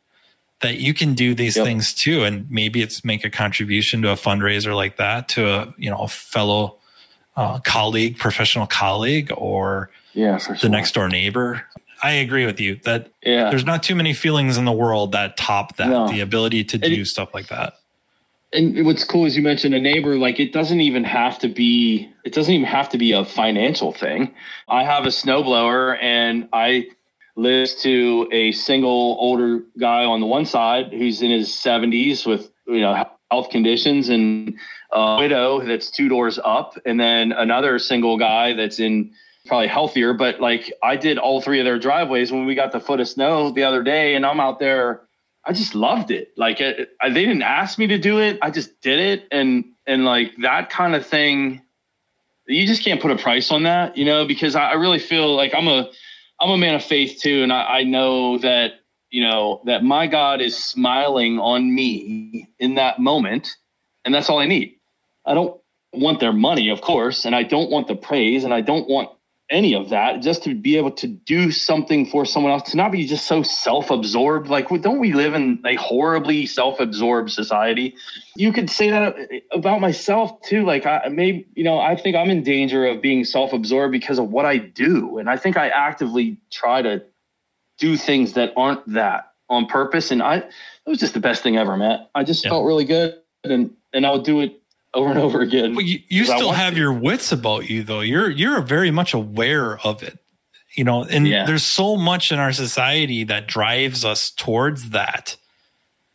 [SPEAKER 2] that you can do these yep. things too and maybe it's make a contribution to a fundraiser like that to a you know a fellow uh, colleague professional colleague or
[SPEAKER 3] yeah,
[SPEAKER 2] the sure. next door neighbor i agree with you that
[SPEAKER 3] yeah.
[SPEAKER 2] there's not too many feelings in the world that top that no. the ability to do stuff like that
[SPEAKER 3] and what's cool is you mentioned a neighbor like it doesn't even have to be it doesn't even have to be a financial thing. I have a snowblower and i lives to a single older guy on the one side who's in his 70s with you know health conditions and a widow that's two doors up and then another single guy that's in probably healthier. But like i did all three of their driveways when we got the foot of snow the other day and i'm out there i just loved it. Like it, they didn't ask me to do it. I just did it. And and like that kind of thing you just can't put a price on that you know because i, I really feel like i'm a I'm a man of faith too, and I, I know that you know that my God is smiling on me in that moment, and that's all I need. I don't want their money, of course, and I don't want the praise, and I don't want any of that just to be able to do something for someone else to not be just so self-absorbed. Like don't we live in a horribly self-absorbed society? You could say that about myself too like i maybe you know i think i'm in danger of being self-absorbed because of what i do and i think i actively try to do things that aren't that on purpose and i it was just the best thing ever man. I just yeah. felt really good and and i would do it over and over again.
[SPEAKER 2] But you, you still have to. your wits about you though. You're you're very much aware of it. You know, and yeah. there's so much in our society that drives us towards that.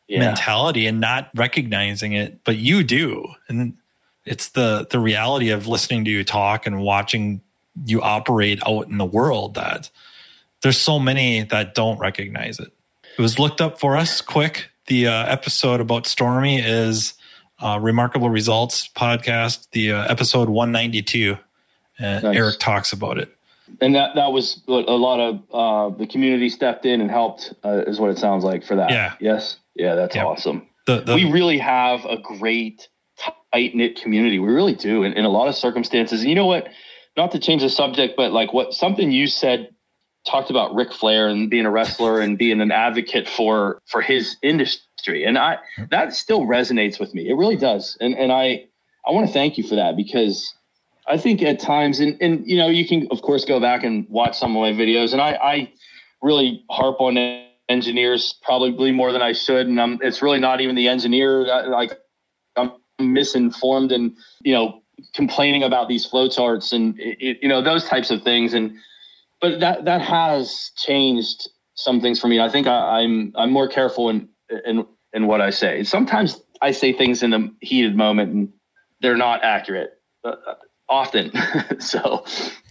[SPEAKER 2] yeah. mentality and not recognizing it, but you do. And it's the the reality of listening to you talk and watching you operate out in the world that there's so many that don't recognize it. It was looked up for us quick. The uh, episode about Stormy is uh, Remarkable Results podcast, the uh, episode 192. And nice. Eric talks about it.
[SPEAKER 3] And that, that was a lot of uh, the community stepped in and helped, uh, is what it sounds like for that.
[SPEAKER 2] Yeah.
[SPEAKER 3] Yes. Yeah, that's awesome. The, the, we really have a great, tight knit community. We really do in, in a lot of circumstances. And you know what? Not to change the subject, but like what something you said talked about Ric Flair and being a wrestler and being an advocate for for his industry, and I that still resonates with me. It really does, and and I I want to thank you for that because I think at times, and and you know, you can of course go back and watch some of my videos, and I I really harp on engineers probably more than I should, and I'm it's really not even the engineer like I'm misinformed and you know complaining about these flow flowcharts and you know those types of things and but that that has changed some things for me. I think I, am I'm, I'm more careful in in in what I say. Sometimes I say things in a heated moment and they're not accurate uh, often. so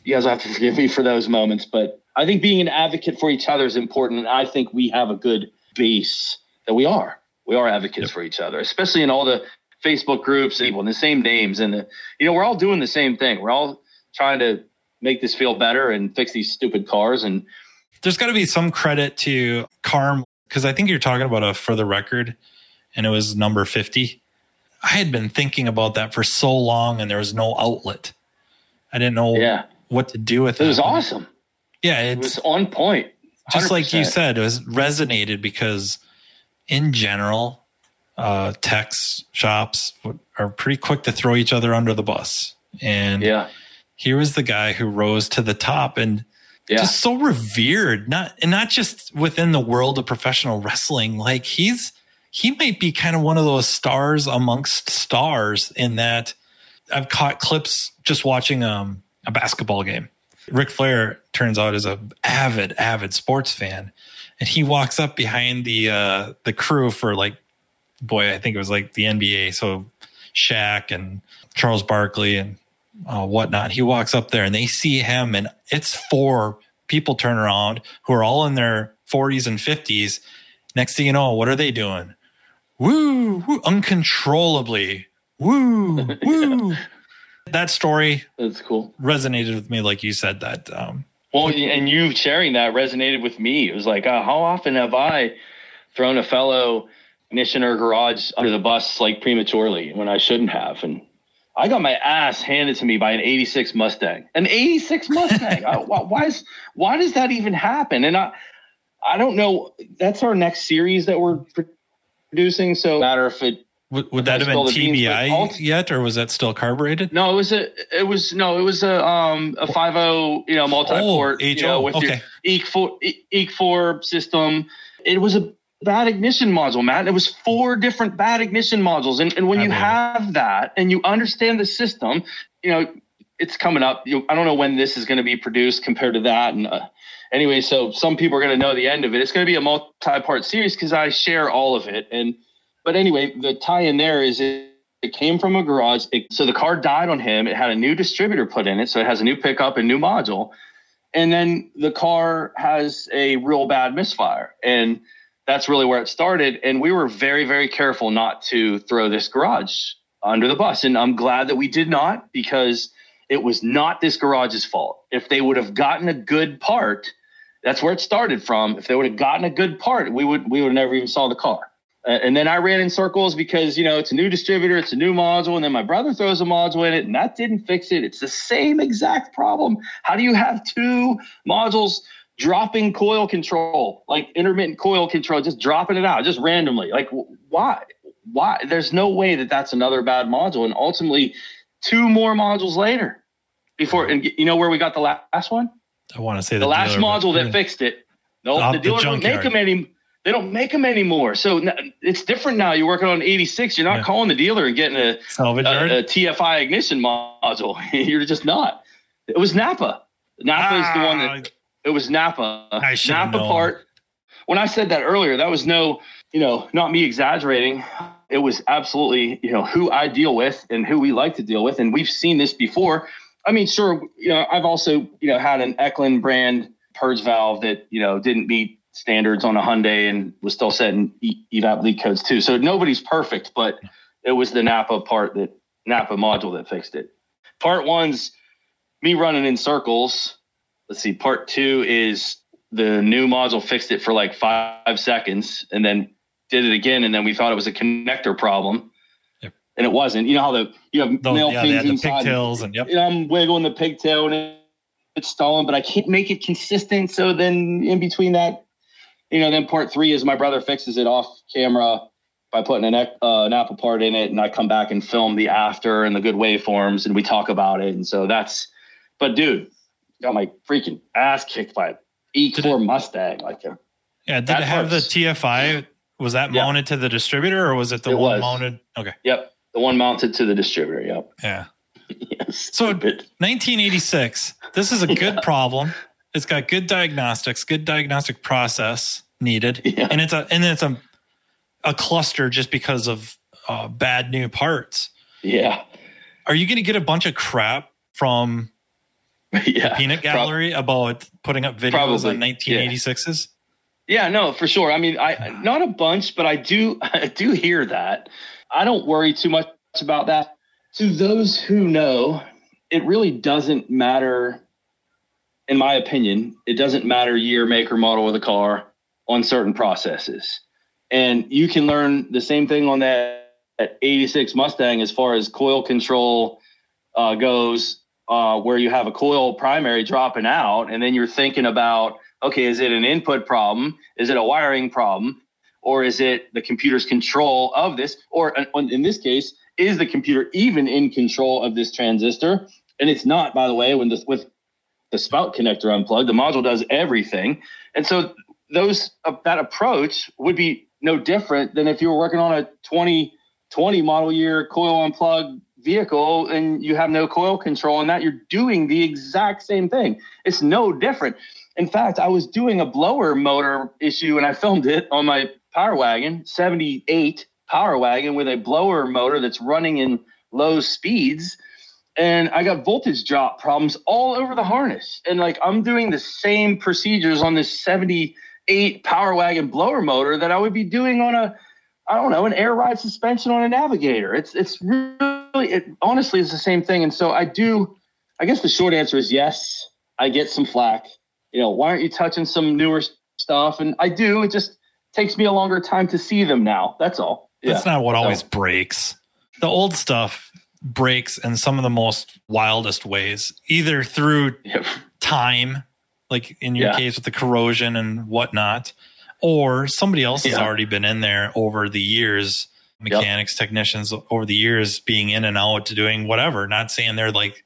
[SPEAKER 3] you guys have to forgive me for those moments. But I think being an advocate for each other is important. And I think we have a good base that we are. We are advocates yep. for each other, especially in all the Facebook groups, people in the same names. And, the, you know, we're all doing the same thing. We're all trying to make this feel better and fix these stupid cars. And
[SPEAKER 2] there's got to be some credit to Carm because I think you're talking about a for the record, and it was number 50. I had been thinking about that for so long, and there was no outlet. I didn't know yeah. what to do with
[SPEAKER 3] it. It was awesome.
[SPEAKER 2] Yeah,
[SPEAKER 3] it was on point.
[SPEAKER 2] 100%. Just like you said, it was resonated because, in general, uh, techs shops are pretty quick to throw each other under the bus, and
[SPEAKER 3] yeah
[SPEAKER 2] here was the guy who rose to the top and yeah. just so revered, not and not just within the world of professional wrestling. Like he's he might be kind of one of those stars amongst stars in that I've caught clips just watching um, a basketball game. Ric Flair turns out is a avid, avid sports fan, and he walks up behind the uh, the crew for like, boy, I think it was like the NBA. So Shaq and Charles Barkley and uh, whatnot. He walks up there and they see him, and it's four people turn around who are all in their 40s and 50s. Next thing you know, what are they doing? Woo, woo uncontrollably. Woo, woo. that story
[SPEAKER 3] that's cool
[SPEAKER 2] resonated with me like you said that um,
[SPEAKER 3] well and you sharing that resonated with me it was like uh, how often have i thrown a fellow ignition or garage under the bus like prematurely when i shouldn't have and I got my ass handed to me by an 86 Mustang. An 86 Mustang. I, why is why does that even happen? And I I don't know. That's our next series that we're producing. So matter if it
[SPEAKER 2] would, would that have been TBI yet, or was that still carbureted?
[SPEAKER 3] No, it was a. It was no, it was a um a five zero you know multi port oh, you know with okay. your EEC four EEC four system. It was a bad ignition module, Matt. It was four different bad ignition modules. And, and when I you have that and you understand the system, you know, it's coming up. You, I don't know when this is going to be produced compared to that. And uh, anyway, so some people are going to know the end of it. It's going to be a multi-part series because I share all of it. And but anyway, the tie-in there is it, it came from a garage. It, so the car died on him. It had a new distributor put in it, so it has a new pickup and new module. And then the car has a real bad misfire and that's really where it started. And we were very, very careful not to throw this garage under the bus. And I'm glad that we did not because it was not this garage's fault. If they would have gotten a good part, that's where it started from. If they would have gotten a good part, we would we would have never even saw the car. And then I ran in circles because you know it's a new distributor, it's a new module, and then my brother throws a module in it, and that didn't fix it. It's the same exact problem. How do you have two modules dropping coil control, like intermittent coil control, just dropping it out, just randomly. Like, why? Why? There's no way that that's another bad module. And ultimately, two more modules later, before, and you know where we got the last one?
[SPEAKER 2] I want to say
[SPEAKER 3] the, the last dealer, module that fixed it. No, the dealer the don't make them any. They don't make them anymore. So it's different now. You're working on 86. You're not yeah. calling the dealer and getting a, a, a TFI ignition module. You're just not. It was Napa. Napa ah, is the one that ah, it was Napa.
[SPEAKER 2] I
[SPEAKER 3] Napa
[SPEAKER 2] known.
[SPEAKER 3] part. when I said that earlier, that was no, you know, not me exaggerating. It was absolutely, you know, who I deal with and who we like to deal with. And we've seen this before. I mean, sure, you know, I've also, you know, had an Eklund brand purge valve that, you know, didn't meet standards on a Hyundai and was still setting evap leak codes too. So nobody's perfect, but it was the Napa part that Napa module that fixed it. Part one's me running in circles. Let's see. Part two is the new module fixed it for like five seconds and then did it again. And then we thought it was a connector problem. Yep. And it wasn't. You know how the you have the, nail
[SPEAKER 2] yeah, pins inside. pigtails and yep.
[SPEAKER 3] Know, I'm wiggling the pigtail and it's stalling, but I can't make it consistent. So then in between that, you know, then part three is my brother fixes it off camera by putting an, uh, a Napa part in it, and I come back and film the after and the good waveforms, and we talk about it. And so that's, but dude, got my freaking ass kicked by an E4 it, Mustang. Like,
[SPEAKER 2] uh, yeah, did it have the TFI? Was that yeah. mounted to the distributor, or was it the it one was. mounted? Okay.
[SPEAKER 3] Yep, the one mounted to the distributor. Yep.
[SPEAKER 2] Yeah. yes. So 1986. This is a good yeah. problem. It's got good diagnostics, good diagnostic process needed, yeah. and it's a and it's a a cluster just because of uh, bad new parts.
[SPEAKER 3] Yeah.
[SPEAKER 2] Are you going to get a bunch of crap from yeah, peanut gallery prob- about putting up videos probably. on 1986s?
[SPEAKER 3] Yeah. yeah, no, for sure. I mean, I not a bunch, but I do I do hear that. I don't worry too much about that. To those who know, it really doesn't matter in my opinion, it doesn't matter year, make, or model of the car on certain processes. And you can learn the same thing on that, that 86 Mustang as far as coil control uh, goes, uh, where you have a coil primary dropping out, and then you're thinking about, okay, is it an input problem? Is it a wiring problem? Or is it the computer's control of this? Or uh, in this case, is the computer even in control of this transistor? And it's not, by the way, when this with the spout connector unplugged, the module does everything. And so those uh, that approach would be no different than if you were working on a 2020 model year coil unplugged vehicle and you have no coil control and that you're doing the exact same thing. It's no different. In fact, I was doing a blower motor issue and I filmed it on my power wagon, 78 power wagon with a blower motor that's running in low speeds. And I got voltage drop problems all over the harness. And like I'm doing the same procedures on this 70 eight power wagon blower motor that I would be doing on a, I don't know, an air ride suspension on a navigator. It's it's really it honestly is the same thing. And so I do I guess the short answer is yes, I get some flack. You know, why aren't you touching some newer stuff? And I do, it just takes me a longer time to see them now. That's all.
[SPEAKER 2] That's yeah. not what always breaks. The old stuff breaks in some of the most wildest ways, either through yep. time like in your yeah. case with the corrosion and whatnot, or somebody else has already been in there over the years, mechanics, yep. technicians over the years being in and out to doing whatever. Not saying they're like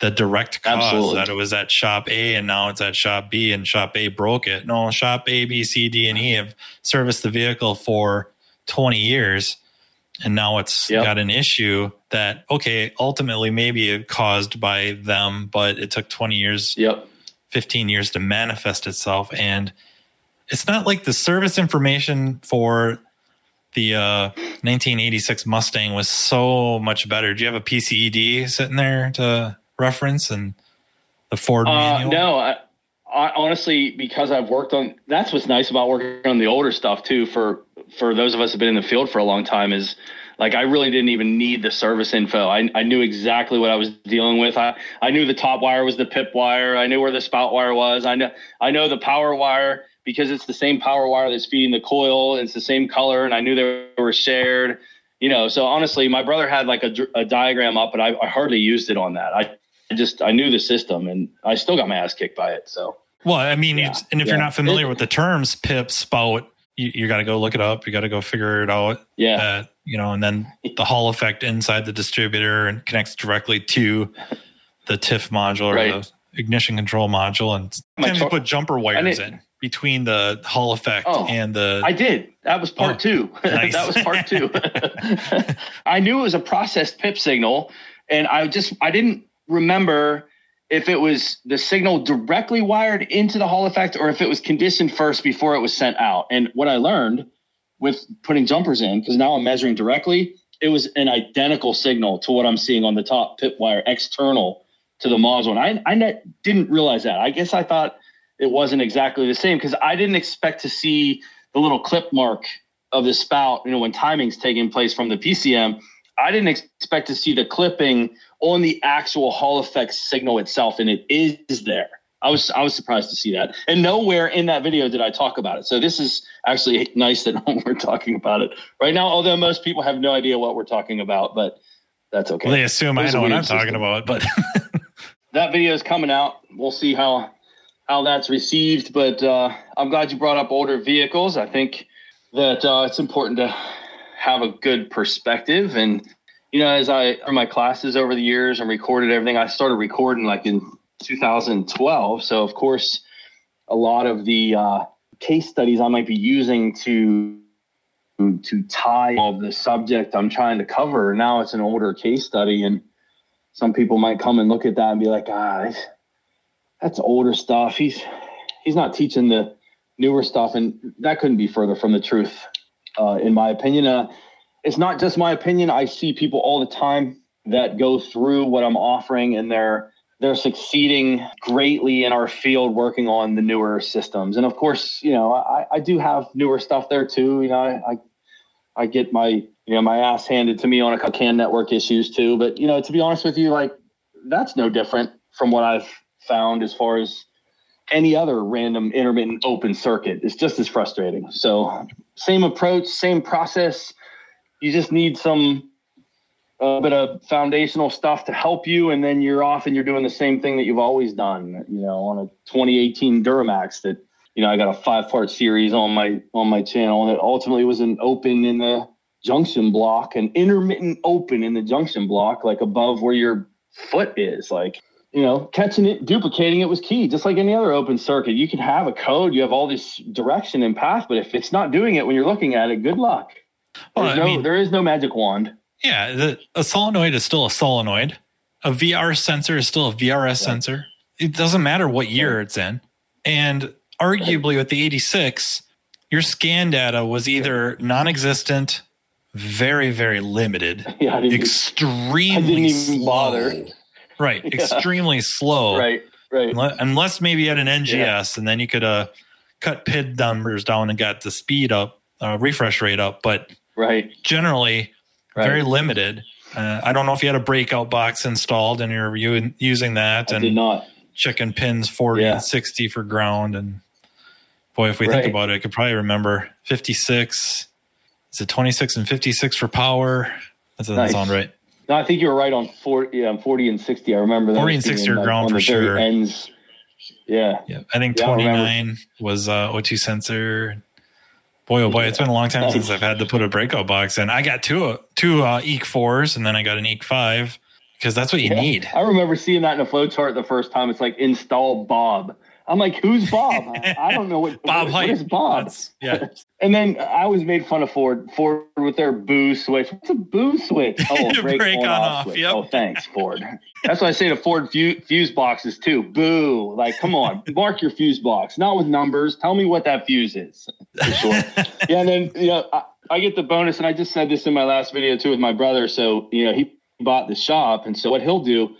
[SPEAKER 2] the direct cause Absolutely. that it was at shop A and now it's at shop B and shop A broke it. No, shop A, B, C, D, and E have serviced the vehicle for 20 years and now it's yep. got an issue that okay ultimately maybe it caused by them but it took 20 years
[SPEAKER 3] yep
[SPEAKER 2] 15 years to manifest itself. And it's not like the service information for the uh, 1986 Mustang was so much better. Do you have a PCED sitting there to reference and the Ford uh, manual?
[SPEAKER 3] No, I, I, honestly, because I've worked on that's what's nice about working on the older stuff too. For for those of us who've been in the field for a long time, is like I really didn't even need the service info. I, I knew exactly what I was dealing with. I, I knew the top wire was the pip wire. I knew where the spout wire was. I know I know the power wire because it's the same power wire that's feeding the coil. It's the same color, and I knew they were shared. You know, so honestly, my brother had like a, a diagram up, but I, I hardly used it on that. I, I just I knew the system, and I still got my ass kicked by it. So.
[SPEAKER 2] Well, I mean, yeah. and if yeah. you're not familiar with the terms pip, spout, you, you got to go look it up. You got to go figure it out.
[SPEAKER 3] Yeah. Uh,
[SPEAKER 2] you know, and then the Hall effect inside the distributor and connects directly to the TFI module or right. the ignition control module. And sometimes you put jumper wires in between the Hall effect oh, and the.
[SPEAKER 3] I did. That was part oh, two. Nice. that was part two. I knew it was a processed PIP signal, and I just I didn't remember if it was the signal directly wired into the Hall effect or if it was conditioned first before it was sent out. And what I learned with putting jumpers in, because now I'm measuring directly, it was an identical signal to what I'm seeing on the top pip wire external to the module. And I, I didn't realize that. I guess I thought it wasn't exactly the same because I didn't expect to see the little clip mark of the spout, you know, when timing's taking place from the PCM. I didn't expect to see the clipping on the actual Hall effect signal itself, and it is there. I was I was surprised to see that, and nowhere in that video did I talk about it. So this is actually nice that we're talking about it right now. Although most people have no idea what we're talking about, but that's okay.
[SPEAKER 2] Well, they assume I know what I'm system. talking about, but
[SPEAKER 3] that video is coming out. We'll see how how that's received. But uh, I'm glad you brought up older vehicles. I think that uh, it's important to have a good perspective and you know as i for my classes over the years and recorded everything i started recording like in 2012. So, of course, a lot of the uh, case studies I might be using to to tie all the subject I'm trying to cover. Now it's an older case study, and some people might come and look at that and be like, "Ah, that's older stuff. He's he's not teaching the newer stuff," and that couldn't be further from the truth, uh, in my opinion. Uh, it's not just my opinion. I see people all the time that go through what I'm offering, and they're they're succeeding greatly in our field working on the newer systems. And of course, you know, I, I do have newer stuff there too. You know, I, I, I get my, you know, my ass handed to me on a CAN network issues too. But, you know, to be honest with you, like that's no different from what I've found as far as any other random intermittent open circuit. It's just as frustrating. So same approach, same process. You just need some a bit of foundational stuff to help you, and then you're off and you're doing the same thing that you've always done. You know, on a 2018 Duramax that you know I got a five part series on my on my channel, and it ultimately was an open in the junction block, an intermittent open in the junction block, like above where your foot is, like. You know, catching it, duplicating it was key. Just like any other open circuit, you can have a code, you have all this direction and path, but if it's not doing it when you're looking at it, good luck. Well, no, mean, there is no magic wand.
[SPEAKER 2] Yeah, the, a solenoid is still a solenoid. A VR sensor is still a VRS yeah. sensor. It doesn't matter what year it's in. And arguably with the 86, your scan data was either non-existent, very very limited, yeah, extremely slow. Right, yeah. extremely slow.
[SPEAKER 3] Right, right.
[SPEAKER 2] Unless maybe you had an NGS, yeah. and then you could uh, cut PID numbers down and got the speed up, uh, refresh rate up. But
[SPEAKER 3] right,
[SPEAKER 2] generally, right. very limited. Uh, I don't know if you had a breakout box installed and you're using that.
[SPEAKER 3] I
[SPEAKER 2] and
[SPEAKER 3] did not.
[SPEAKER 2] Checking pins 40 yeah. and 60 for ground. And boy, if we right. think about it, I could probably remember 56. Is it 26 and 56 for power? That doesn't nice. sound right.
[SPEAKER 3] No, I think you were right on 40, yeah, 40 and 60. I remember that.
[SPEAKER 2] 40 and 60 are ground for sure.
[SPEAKER 3] Ends. Yeah.
[SPEAKER 2] Yeah. I think yeah, 29 I was uh, O2 sensor. Boy, oh boy, it's been a long time since I've had to put a breakout box in. I got two two uh, EEC fours, and then I got an EEC five because that's what you yeah. need.
[SPEAKER 3] I remember seeing that in a flow chart the first time. It's like install Bob. I'm like, who's Bob? I don't know what
[SPEAKER 2] Bob
[SPEAKER 3] what, what is Bob. That's,
[SPEAKER 2] yeah.
[SPEAKER 3] and then I was made fun of Ford. Ford with their boo switch. What's a boo switch?
[SPEAKER 2] Oh, break, break on, on off. off. Yep.
[SPEAKER 3] Oh, thanks, Ford. That's why I say to Ford fuse boxes too. Boo! Like, come on, mark your fuse box, not with numbers. Tell me what that fuse is. For sure. yeah, and then you know, I, I get the bonus, and I just said this in my last video too with my brother. So you know, he bought the shop, and so what he'll do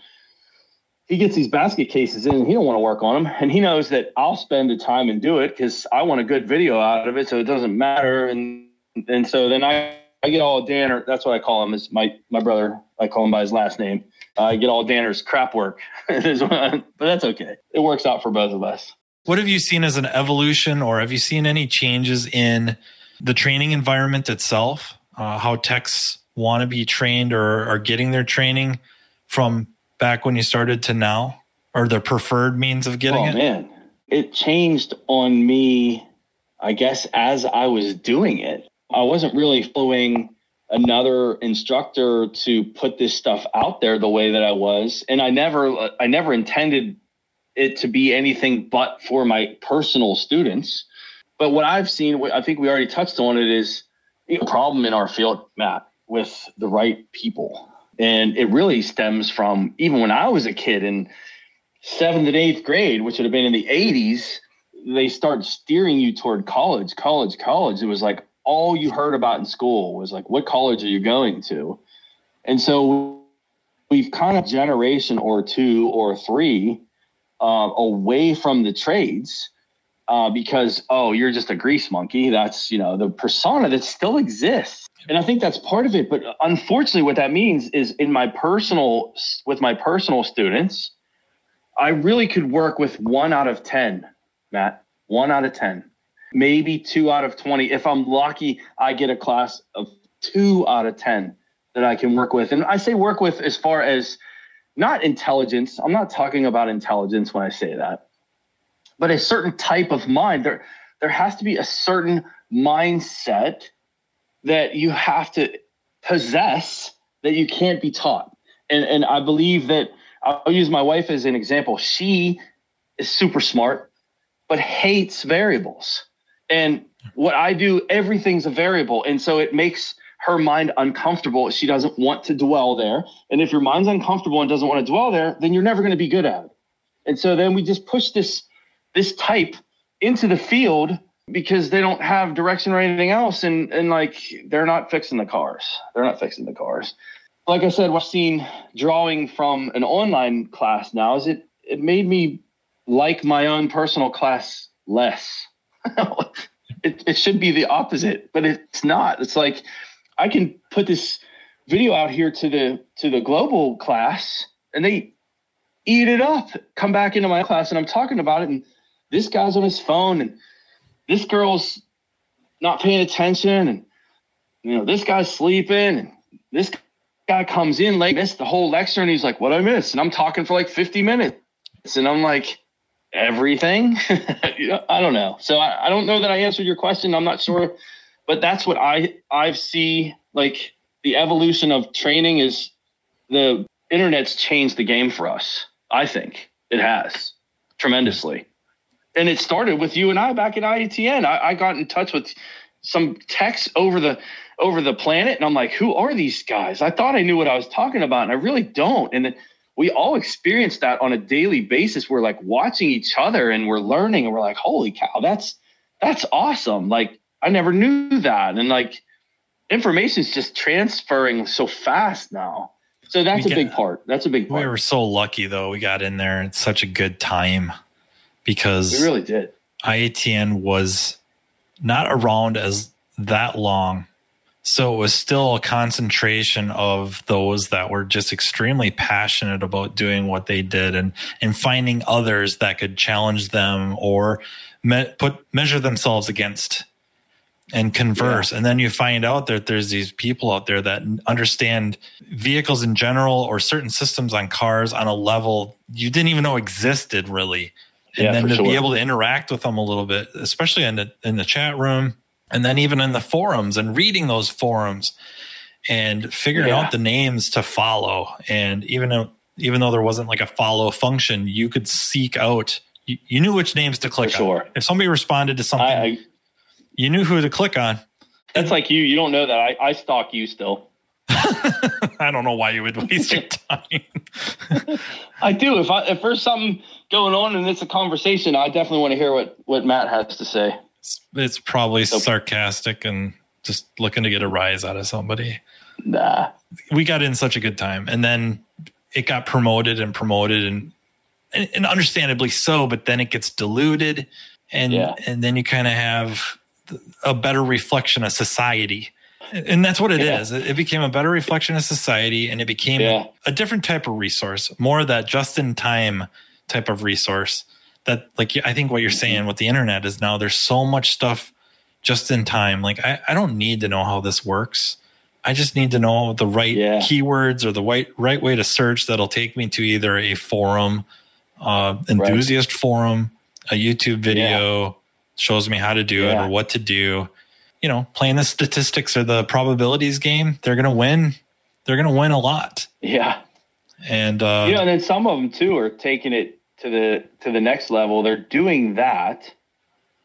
[SPEAKER 3] he gets these basket cases in and he don't want to work on them and he knows that i'll spend the time and do it because i want a good video out of it so it doesn't matter. And and so then i i get all danner that's what i call him is my my brother i call him by his last name. Uh, i get all danner's crap work. But that's okay. It works out for both of us.
[SPEAKER 2] What have you seen as an evolution or have you seen any changes in the training environment itself? Uh, how techs want to be trained or are getting their training from back when you started to now or the preferred means of getting
[SPEAKER 3] oh,
[SPEAKER 2] it?
[SPEAKER 3] man. It changed on me, I guess, as I was doing it. I wasn't really following another instructor to put this stuff out there the way that I was. And I never, I never intended it to be anything but for my personal students. But what I've seen, I think we already touched on it, is a problem in our field, Matt, with the right people. And it really stems from even when I was a kid in seventh and eighth grade, which would have been in the 80s, they start steering you toward college, college, college. It was like all you heard about in school was like, what college are you going to? And so we've kind of generation or two or three uh, away from the trades uh, because oh you're just a grease monkey that's you know the persona that still exists and i think that's part of it but unfortunately what that means is in my personal with my personal students i really could work with one out of ten matt one out of ten maybe two out of 20 if i'm lucky i get a class of two out of 10 that i can work with. And i say work with as far as not intelligence. I'm not talking about intelligence when i say that but a certain type of mind. There, there has to be a certain mindset that you have to possess that you can't be taught. And, and I believe that I'll use my wife as an example. She is super smart, but hates variables. And what I do, everything's a variable. And so it makes her mind uncomfortable. She doesn't want to dwell there. And if your mind's uncomfortable and doesn't want to dwell there, then you're never going to be good at it. And so then we just push this this type into the field because they don't have direction or anything else and and like they're not fixing the cars. They're not fixing the cars. Like i said i've seen drawing from an online class now is it it made me like my own personal class less. It, it should be the opposite but it's not. It's like i can put this video out here to the to the global class and they eat it up come back into my class and i'm talking about it and this guy's on his phone and this girl's not paying attention and you know this guy's sleeping and this guy comes in late missed the whole lecture and he's like what i missed and i'm talking for like 50 minutes. And i'm like everything? I don't know. So I, I don't know that i answered your question. I'm not sure. But that's what i i see like the evolution of training is the internet's changed the game for us i think. It has tremendously and it started with you and I back in IATN. I, I got in touch with some techs over the over the planet, and I'm like, who are these guys? I thought I knew what I was talking about, and I really don't. And then we all experience that on a daily basis. We're like watching each other and we're learning, and we're like, holy cow, that's that's awesome. Like I never knew that, and like information's just transferring so fast now. So that's we a big part. That's a big part.
[SPEAKER 2] We were so lucky though. We got in there at such a good time because
[SPEAKER 3] we really did.
[SPEAKER 2] IATN was not around as that long. So it was still a concentration of those that were just extremely passionate about doing what they did and, and finding others that could challenge them or me, put measure themselves against and converse. Yeah. And then you find out that there's these people out there that understand vehicles in general or certain systems on cars on a level you didn't even know existed really and yeah, then to sure. be able to interact with them a little bit, especially in the in the chat room, and then even in the forums and reading those forums and figuring yeah. out the names to follow. And even though, even though there wasn't like a follow function, you could seek out. You, you knew which names to click sure. on. If somebody responded to something, I, I, you knew who to click on.
[SPEAKER 3] That's like you. You don't know that. I, I stalk you still.
[SPEAKER 2] I don't know why you would waste your time.
[SPEAKER 3] I do. If I if there's something going on and it's a conversation, I definitely want to hear what what Matt has to say.
[SPEAKER 2] It's, it's probably so, sarcastic and just looking to get a rise out of somebody.
[SPEAKER 3] Nah.
[SPEAKER 2] We got in such a good time, and then it got promoted and promoted, and and, and understandably so. But then it gets diluted, and yeah. and then you kind of have a better reflection of society and that's what it yeah. is. It became a better reflection of society and it became yeah. a different type of resource, more that just in time type of resource that like I think what you're mm-hmm. saying with the internet is now there's so much stuff just in time. Like I, I don't need to know how this works. I just need to know the right yeah. keywords or the right right way to search that'll take me to either a forum, uh, enthusiast right. forum, a YouTube video shows me how to do it or what to do you know, playing the statistics or the probabilities game, they're going to win. They're going to win a lot.
[SPEAKER 3] Yeah.
[SPEAKER 2] And, uh,
[SPEAKER 3] you know, and then some of them too are taking it to the, to the next level. They're doing that.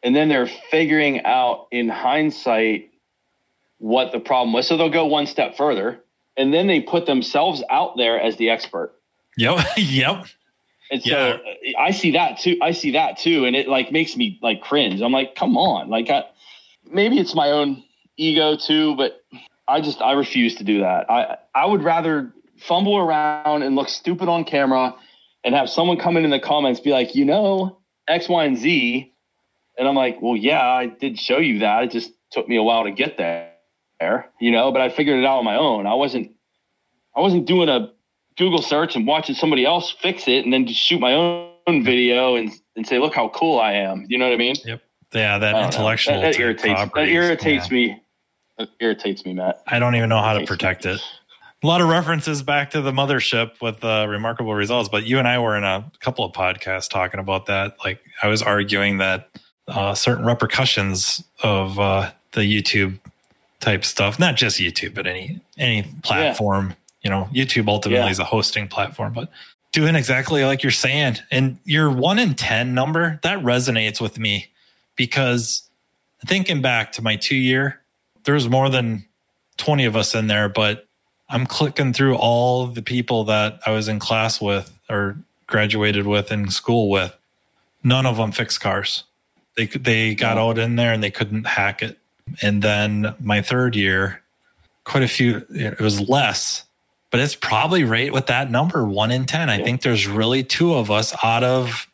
[SPEAKER 3] And then they're figuring out in hindsight what the problem was. So they'll go one step further and then they put themselves out there as the expert.
[SPEAKER 2] Yep. yep.
[SPEAKER 3] And so yeah. I see that too. I see that too, and it like makes me like cringe. I'm like, come on, like I, maybe it's my own ego too, but I just I refuse to do that. I I would rather fumble around and look stupid on camera and have someone come in in the comments be like, you know, X, Y, and Z. And I'm like, well, yeah, I did show you that. It just took me a while to get there, you know, but I figured it out on my own. I wasn't, I wasn't doing a Google search and watching somebody else fix it and then just shoot my own video and, and say, look how cool I am. You know what I mean?
[SPEAKER 2] Yep. Yeah. That intellectual
[SPEAKER 3] that, that, irritates, that irritates yeah. me. That irritates me, Matt.
[SPEAKER 2] I don't even know how to protect me. it a lot of references back to the mothership with uh, remarkable results. But you and I were in a couple of podcasts talking about that. Like I was arguing that uh, certain repercussions of uh, the YouTube type stuff, not just YouTube, but any any platform. Yeah. You know, YouTube ultimately yeah. is a hosting platform, but doing exactly like you're saying, and your one in ten number that resonates with me because thinking back to my two year, there's more than twenty of us in there, but I'm clicking through all the people that I was in class with or graduated with in school with. None of them fixed cars. They they got out in there and they couldn't hack it. And then my third year, quite a few. It was less, but it's probably right with that number, one in ten. I think there's really two of us out of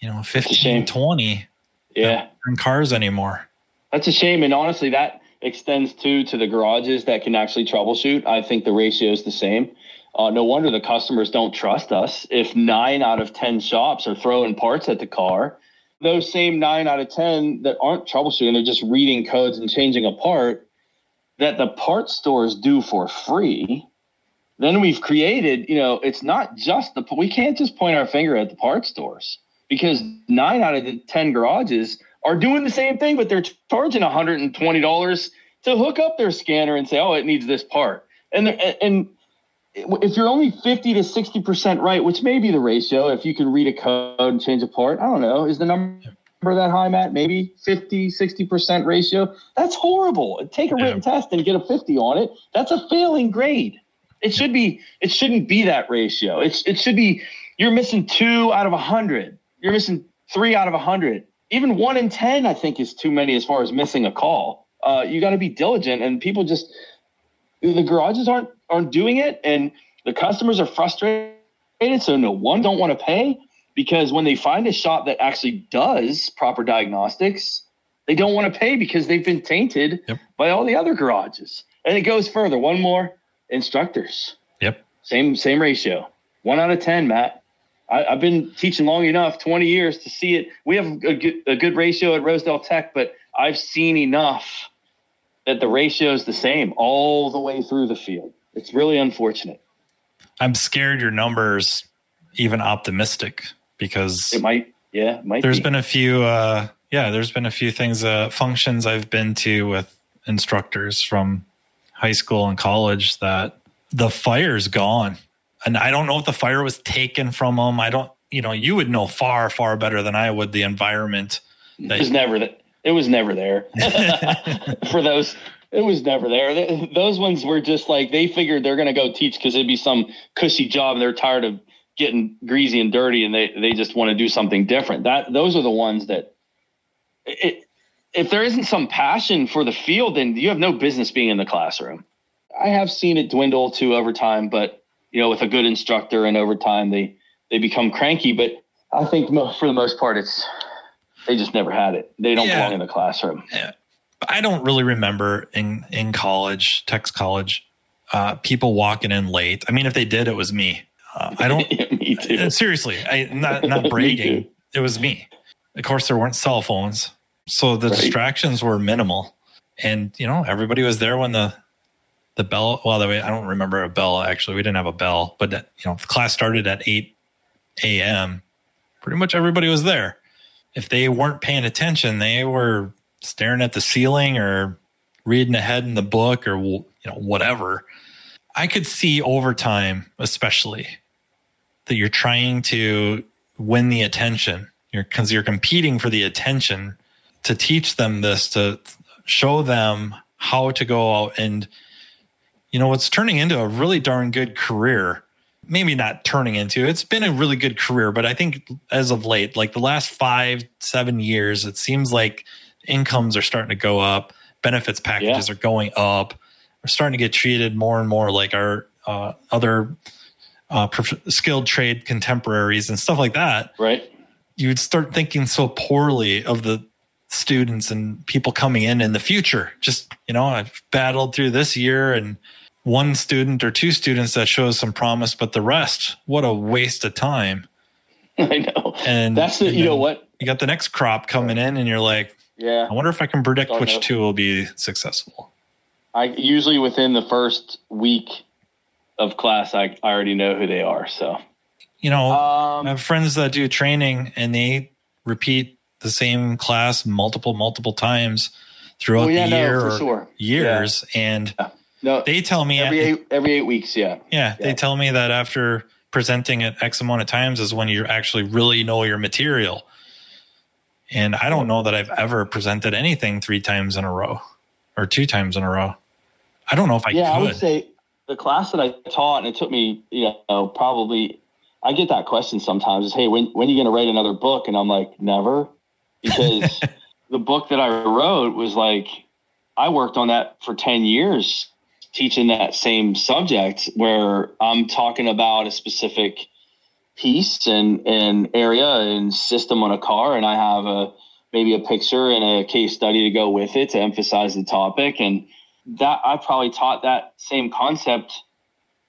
[SPEAKER 2] you know 15, 20.
[SPEAKER 3] Yeah,
[SPEAKER 2] cars anymore.
[SPEAKER 3] That's a shame. And honestly, that extends to to the garages that can actually troubleshoot. I think the ratio is the same. Uh, no wonder the customers don't trust us. If nine out of 10 shops are throwing parts at the car, those same nine out of 10 that aren't troubleshooting, they're just reading codes and changing a part that the part stores do for free. Then we've created, you know, it's not just the, we can't just point our finger at the part stores because nine out of the 10 garages are doing the same thing, but they're charging $120 to hook up their scanner and say, oh, it needs this part. And, and if you're only 50 to 60% right, which may be the ratio, if you can read a code and change a part, I don't know, is the number that high, Matt? Maybe 50, 60% ratio? That's horrible. Take a written yeah. test and get a 50 on it. That's a failing grade. It should be, it shouldn't be that ratio. It's, it should be, you're missing two out of a hundred. You're missing three out of a hundred even one in 10, I think, is too many as far as missing a call. Uh, you got to be diligent, and people just, the garages aren't aren't doing it, and the customers are frustrated. So no one don't want to pay because when they find a shop that actually does proper diagnostics, they don't want to pay because they've been tainted yep. by all the other garages. And it goes further. One more instructors.
[SPEAKER 2] Yep.
[SPEAKER 3] Same same ratio. One out of ten, Matt. I, have been teaching long enough, 20 years, to see it. We have a good, a good ratio at Rosedale Tech, but I've seen enough that the ratio is the same all the way through the field. It's really unfortunate.
[SPEAKER 2] I'm scared your numbers even optimistic because
[SPEAKER 3] it might, yeah, it might.
[SPEAKER 2] There's
[SPEAKER 3] be.
[SPEAKER 2] been a few, uh, yeah, there's been a few things, uh, functions I've been to with instructors from high school and college that the fire's gone and I don't know if the fire was taken from them. I don't, you know, you would know far, far better than I would the environment.
[SPEAKER 3] That it was never that. It was never there for those. It was never there. Those ones were just like they figured they're going to go teach because it'd be some cushy job. and They're tired of getting greasy and dirty, and they they just want to do something different. That those are the ones that. It, if there isn't some passion for the field, then you have no business being in the classroom. I have seen it dwindle too over time, but you know, with a good instructor, and over time they they become cranky. But I think for the most part, it's they just never had it. They don't yeah. belong in the classroom.
[SPEAKER 2] Yeah. I don't really remember in in college, Tech's college, uh, people walking in late. I mean, if they did, it was me. Uh, I don't. me too. Uh, seriously, I not not bragging. it was me. Of course, there weren't cell phones, so the right. distractions were minimal, and you know everybody was there when the the bell. Well, the way I don't remember a bell actually. We didn't have a bell, but you know, the class started at eight a.m. Pretty much everybody was there. If they weren't paying attention, they were staring at the ceiling or reading ahead in the book or you know whatever. I could see over time, especially, that you're trying to win the attention. You're because you're competing for the attention to teach them this to show them how to go out and you know, what's turning into a really darn good career maybe not turning into. It's been a really good career, but I think as of late, like the last five, seven years, it seems like incomes are starting to go up, benefits packages yeah. are going up. We're starting to get treated more and more like our uh, other uh, skilled trade contemporaries and stuff like that.
[SPEAKER 3] Right.
[SPEAKER 2] You'd start thinking so poorly of the students and people coming in in the future. Just, you know, I've battled through this year and one student or two students that shows some promise, but the rest, what a waste of time.
[SPEAKER 3] I know. And that's the, and you know what?
[SPEAKER 2] You got the next crop coming in and you're like,
[SPEAKER 3] yeah,
[SPEAKER 2] I wonder if I can predict Don't which know. two will be successful.
[SPEAKER 3] I usually within the first week of class, I, I already know who they are. So,
[SPEAKER 2] you know, um, I have friends that do training and they repeat the same class multiple, multiple times throughout oh, yeah, the year no, or sure. years. Yeah. And yeah
[SPEAKER 3] no,
[SPEAKER 2] they tell me
[SPEAKER 3] every eight, every eight weeks. Yeah.
[SPEAKER 2] yeah. yeah. They tell me that after presenting it X amount of times is when you actually really know your material. And I don't know that I've ever presented anything three times in a row or two times in a row. I don't know if I
[SPEAKER 3] yeah,
[SPEAKER 2] could.
[SPEAKER 3] I would say the class that I taught, and it took me, you know, probably, I get that question sometimes is, hey, when, when are you going to write another book? And I'm like, never. Because the book that I wrote was like, I worked on that for 10 years teaching that same subject where I'm talking about a specific piece and, and area and system on a car and I have a maybe a picture and a case study to go with it to emphasize the topic and that I probably taught that same concept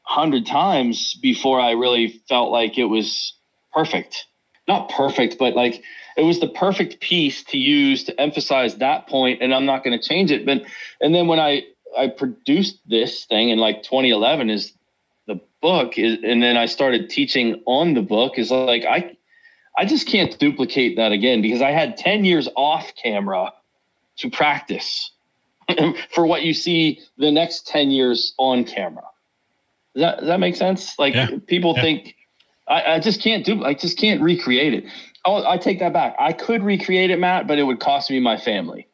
[SPEAKER 3] hundred times before I really felt like it was perfect. Not perfect, but like it was the perfect piece to use to emphasize that point and I'm not going to change it. But and then when I I produced this thing in like 2011 is the book is, and then I started teaching on the book is like, I, I just can't duplicate that again because I had 10 years off camera to practice for what you see the next 10 years on camera. Does that, does that make sense? Like yeah. people yeah. think I, I, just can't do, I just can't recreate it. Oh, I take that back. I could recreate it, Matt, but it would cost me my family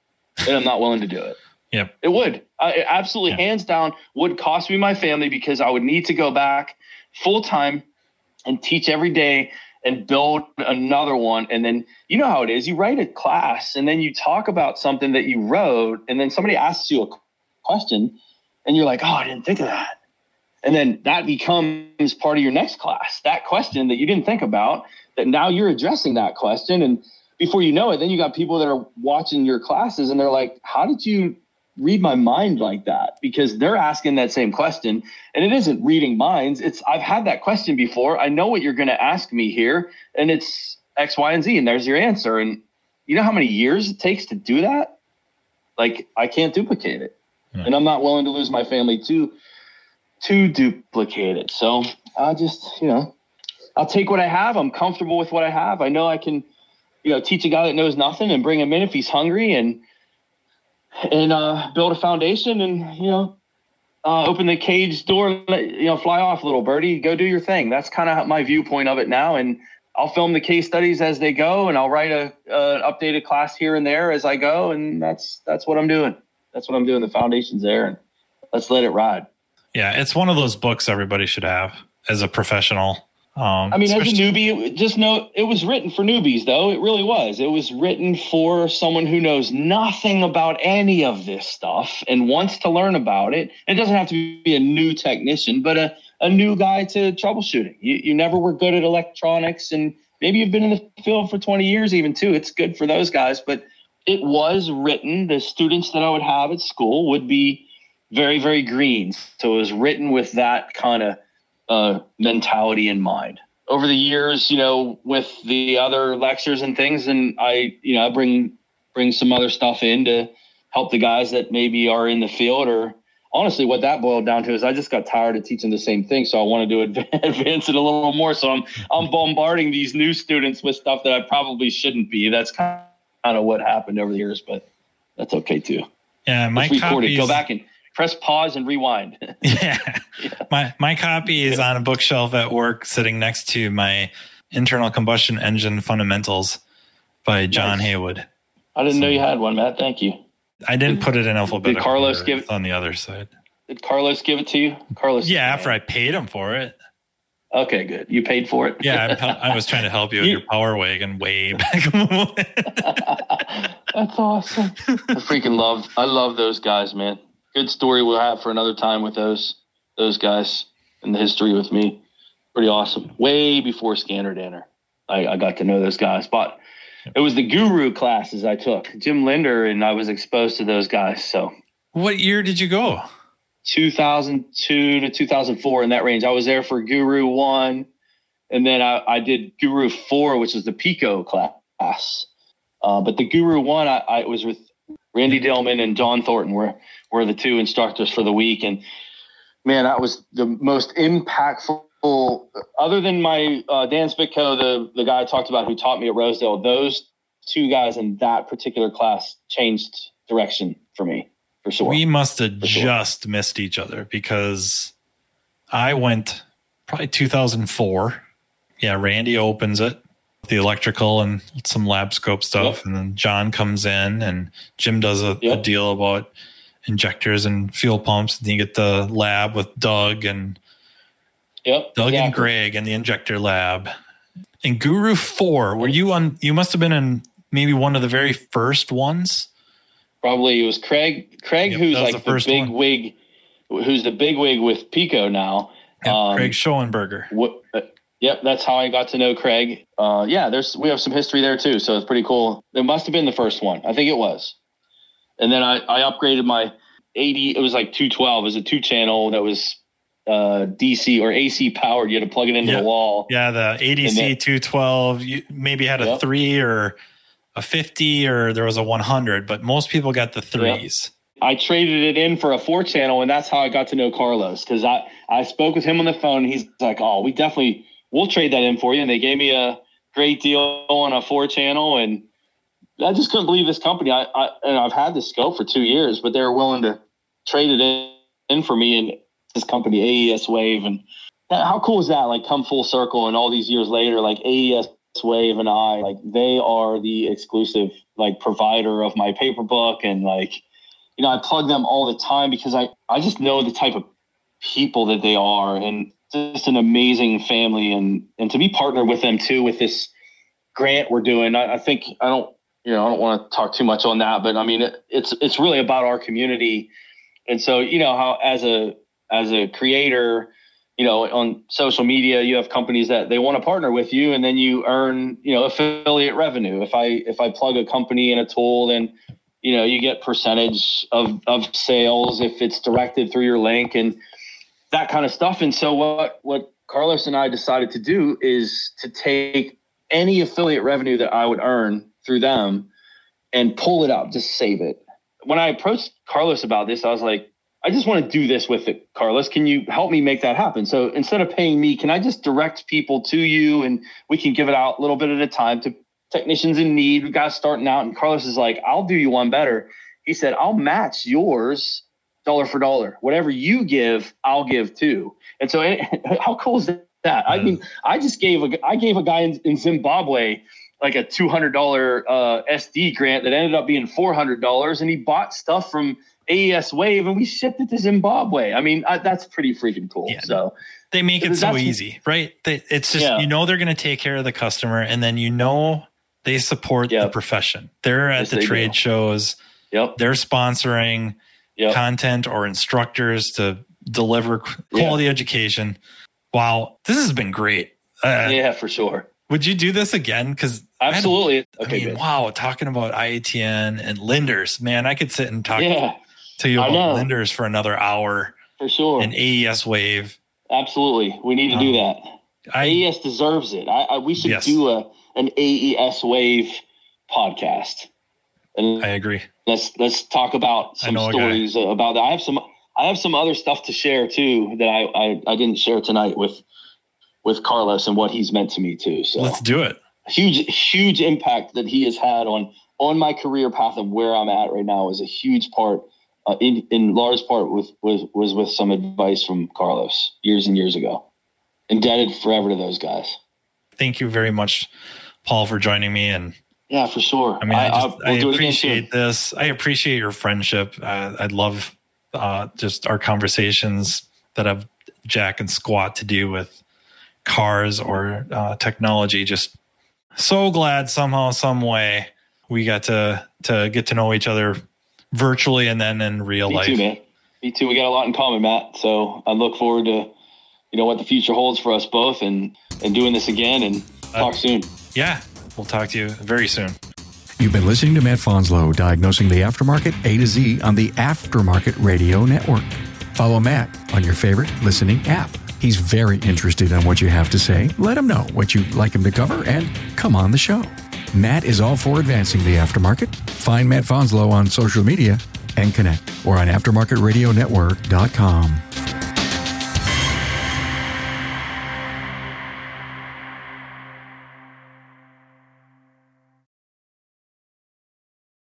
[SPEAKER 3] and I'm not willing to do it.
[SPEAKER 2] Yep.
[SPEAKER 3] It would. Uh, it absolutely, hands down, would cost me my family because I would need to go back full time and teach every day and build another one. And then you know how it is. You write a class and then you talk about something that you wrote, and then somebody asks you a question, and you're like, oh, I didn't think of that. And then that becomes part of your next class. That question that you didn't think about, that now you're addressing that question. And before you know it, then you got people that are watching your classes and they're like, how did you read my mind like that because they're asking that same question. And it isn't reading minds. It's i've had that question before. I know what you're going to ask me here and it's x y and z and there's your answer. And you know how many years it takes to do that? Like i can't duplicate it. Yeah. and i'm not willing to lose my family to to duplicate it. So i just you know i'll take what i have. I'm comfortable with what i have. I know i can you know teach a guy that knows nothing and bring him in if he's hungry and and uh, build a foundation and you know uh, open the cage door let, you know fly off little birdie. Go do your thing. That's kind of my viewpoint of it now. And i'll film the case studies as they go and i'll write a, a updated class here and there as i go. And that's that's what i'm doing. That's what i'm doing. The foundation's there and let's let it ride.
[SPEAKER 2] Yeah it's one of those books everybody should have as a professional
[SPEAKER 3] um, I mean, as a newbie, just know it was written for newbies, though. It really was. It was written for someone who knows nothing about any of this stuff and wants to learn about it. It doesn't have to be a new technician, but a, a new guy to troubleshooting. You, you never were good at electronics, and maybe you've been in the field for 20 years, even too. It's good for those guys, but it was written. The students that I would have at school would be very, very green. So it was written with that kind of uh, mentality in mind. Over the years, you know, with the other lectures and things, and I, you know, I bring bring some other stuff in to help the guys that maybe are in the field or honestly what that boiled down to is I just got tired of teaching the same thing so I wanted to advance it a little more. So I'm I'm bombarding these new students with stuff that I probably shouldn't be. That's kind of what happened over the years but that's okay too.
[SPEAKER 2] Yeah my copies,
[SPEAKER 3] go back and press pause and rewind.
[SPEAKER 2] yeah. yeah. My my copy is on a bookshelf at work sitting next to my internal combustion engine fundamentals by John nice. Heywood.
[SPEAKER 3] I didn't so, know you had one, Matt. Thank you.
[SPEAKER 2] I didn't did, put it in alphabetical.
[SPEAKER 3] Did Carlos give it
[SPEAKER 2] on the other side?
[SPEAKER 3] Did Carlos give it to you? Carlos.
[SPEAKER 2] Yeah, after I paid him for it.
[SPEAKER 3] Okay, good. You paid for it.
[SPEAKER 2] Yeah, I was trying to help you with your power wagon way back.
[SPEAKER 3] That's awesome. I freaking love. I love those guys, man. Good story we'll have for another time with those those guys in the history with me. Pretty awesome. Way before ScannerDanner, I, I got to know those guys. But it was the guru classes I took. Jim Linder and I was exposed to those guys. So,
[SPEAKER 2] what year did you go?
[SPEAKER 3] 2002 to 2004 in that range. I was there for Guru one, and then I, I did Guru four, which was the Pico class. Uh, but the Guru one, I, I, was with Randy Dillman and John Thornton were were the two instructors for the week, and man, that was the most impactful. Other than my uh, Dan Spitko, the the guy I talked about who taught me at Rosedale, those two guys in that particular class changed direction for me for sure.
[SPEAKER 2] We must have just sure. missed each other because I went probably 2004. Yeah, Randy opens it, the electrical and some lab scope stuff, yep. and then John comes in and Jim does a, yep. a, deal about injectors and fuel pumps. And you get the lab with Doug and
[SPEAKER 3] yep,
[SPEAKER 2] Doug and Greg and the injector lab. And Guru Four, were you on? You must have been in maybe one of the very first ones
[SPEAKER 3] probably it was Craig. Craig, yep, who's like the, the big one. wig, who's the big wig with Pico now.
[SPEAKER 2] Yep, um, Craig Schoenberger.
[SPEAKER 3] What, uh, yep, that's how I got to know Craig. Uh, yeah, there's we have some history there too, so it's pretty cool. It must have been the first one. I think it was. And then I, I upgraded my 80. It was like 212. It was a two channel that was uh, DC or AC powered. You had to plug it into
[SPEAKER 2] the
[SPEAKER 3] wall.
[SPEAKER 2] Yeah, the ADC then, 212. You maybe had a yep. three or a 50 or there was a 100, but most people got the threes.
[SPEAKER 3] Yeah. I traded it in for a four channel, and that's how I got to know Carlos because I, I spoke with him on the phone. he's like, Oh, we definitely we'll trade that in for you. And they gave me a great deal on a four channel. And I just couldn't believe this company. I, I and I've had this scope for two years, but they were willing to trade it in, in for me and this company, AES Wave. And how cool is that? Like come full circle and all these years later, like AES Wave and I, like they are the exclusive like provider of my paper book and like you know, I plug them all the time because I I just know the type of people that they are and just an amazing family and and to be partnered with them too with this grant we're doing. I, I think I don't you know I don't want to talk too much on that, but I mean it, it's it's really about our community. And so you know how as a as a creator you know, on social media, you have companies that they want to partner with you, and then you earn, you know, affiliate revenue. If I if I plug a company in a tool, then you know you get percentage of of sales if it's directed through your link and that kind of stuff. And so what what Carlos and I decided to do is to take any affiliate revenue that I would earn through them and pull it out, just save it. When I approached Carlos about this, I was like, I just want to do this with it, Carlos. Can you help me make that happen? So instead of paying me, can I just direct people to you and we can give it out a little bit at a time to technicians in need, guys starting out? And Carlos is like, I'll do you one better. He said, I'll match yours dollar for dollar. Whatever you give, I'll give too. And so how cool is that? I mm. mean, I just gave a I gave a guy in, in Zimbabwe like a two hundred dollar uh, SD grant that ended up being four hundred dollars, and he bought stuff from AES Wave and we shipped it to Zimbabwe. I mean, I, that's pretty freaking cool. Yeah, so
[SPEAKER 2] they make it so easy, right? They, it's just, yeah. you know, they're going to take care of the customer and then you know they support yep. the profession. They're at yes, the trade do. shows.
[SPEAKER 3] Yep.
[SPEAKER 2] They're sponsoring yep. content or instructors to deliver quality education. Wow. This has been great.
[SPEAKER 3] Uh, yeah, for sure.
[SPEAKER 2] Would you do this again? Because
[SPEAKER 3] absolutely.
[SPEAKER 2] I, okay, I mean, wow, talking about IATN and Linders, man, I could sit and talk yeah to you about Linders for another hour.
[SPEAKER 3] For sure.
[SPEAKER 2] An AES wave.
[SPEAKER 3] Absolutely. We need to um, do that. I, AES deserves it. I, I we should yes. do a an AES wave podcast.
[SPEAKER 2] And I agree.
[SPEAKER 3] Let's let's talk about some stories about that. I have some I have some other stuff to share too that I, I, I didn't share tonight with with Carlos and what he's meant to me too. So
[SPEAKER 2] let's do it.
[SPEAKER 3] Huge huge impact that he has had on on my career path and where I'm at right now is a huge part uh, in in large part with was was with some advice from Carlos years and years ago. Indebted forever to those guys.
[SPEAKER 2] Thank you very much, Paul, for joining me. And
[SPEAKER 3] yeah, for sure.
[SPEAKER 2] I mean, I, I, just, I appreciate this. I appreciate your friendship. Uh, I love uh, just our conversations that have Jack and Squat to do with cars or uh, technology. Just so glad somehow, some way we got to to get to know each other virtually and then in real life.
[SPEAKER 3] Me
[SPEAKER 2] life.
[SPEAKER 3] too, man. Me too. We got a lot in common, Matt. So I look forward to you know what the future holds for us both, and and doing this again. And uh, talk soon.
[SPEAKER 2] Yeah, we'll talk to you very soon.
[SPEAKER 1] You've been listening to Matt Fanslow diagnosing the aftermarket A to Z on the Aftermarket Radio Network. Follow Matt on your favorite listening app. He's very interested in what you have to say. Let him know what you'd like him to cover and come on the show. Matt is all for advancing the aftermarket. Find Matt Fanslow on social media and connect or on aftermarketradionetwork.com.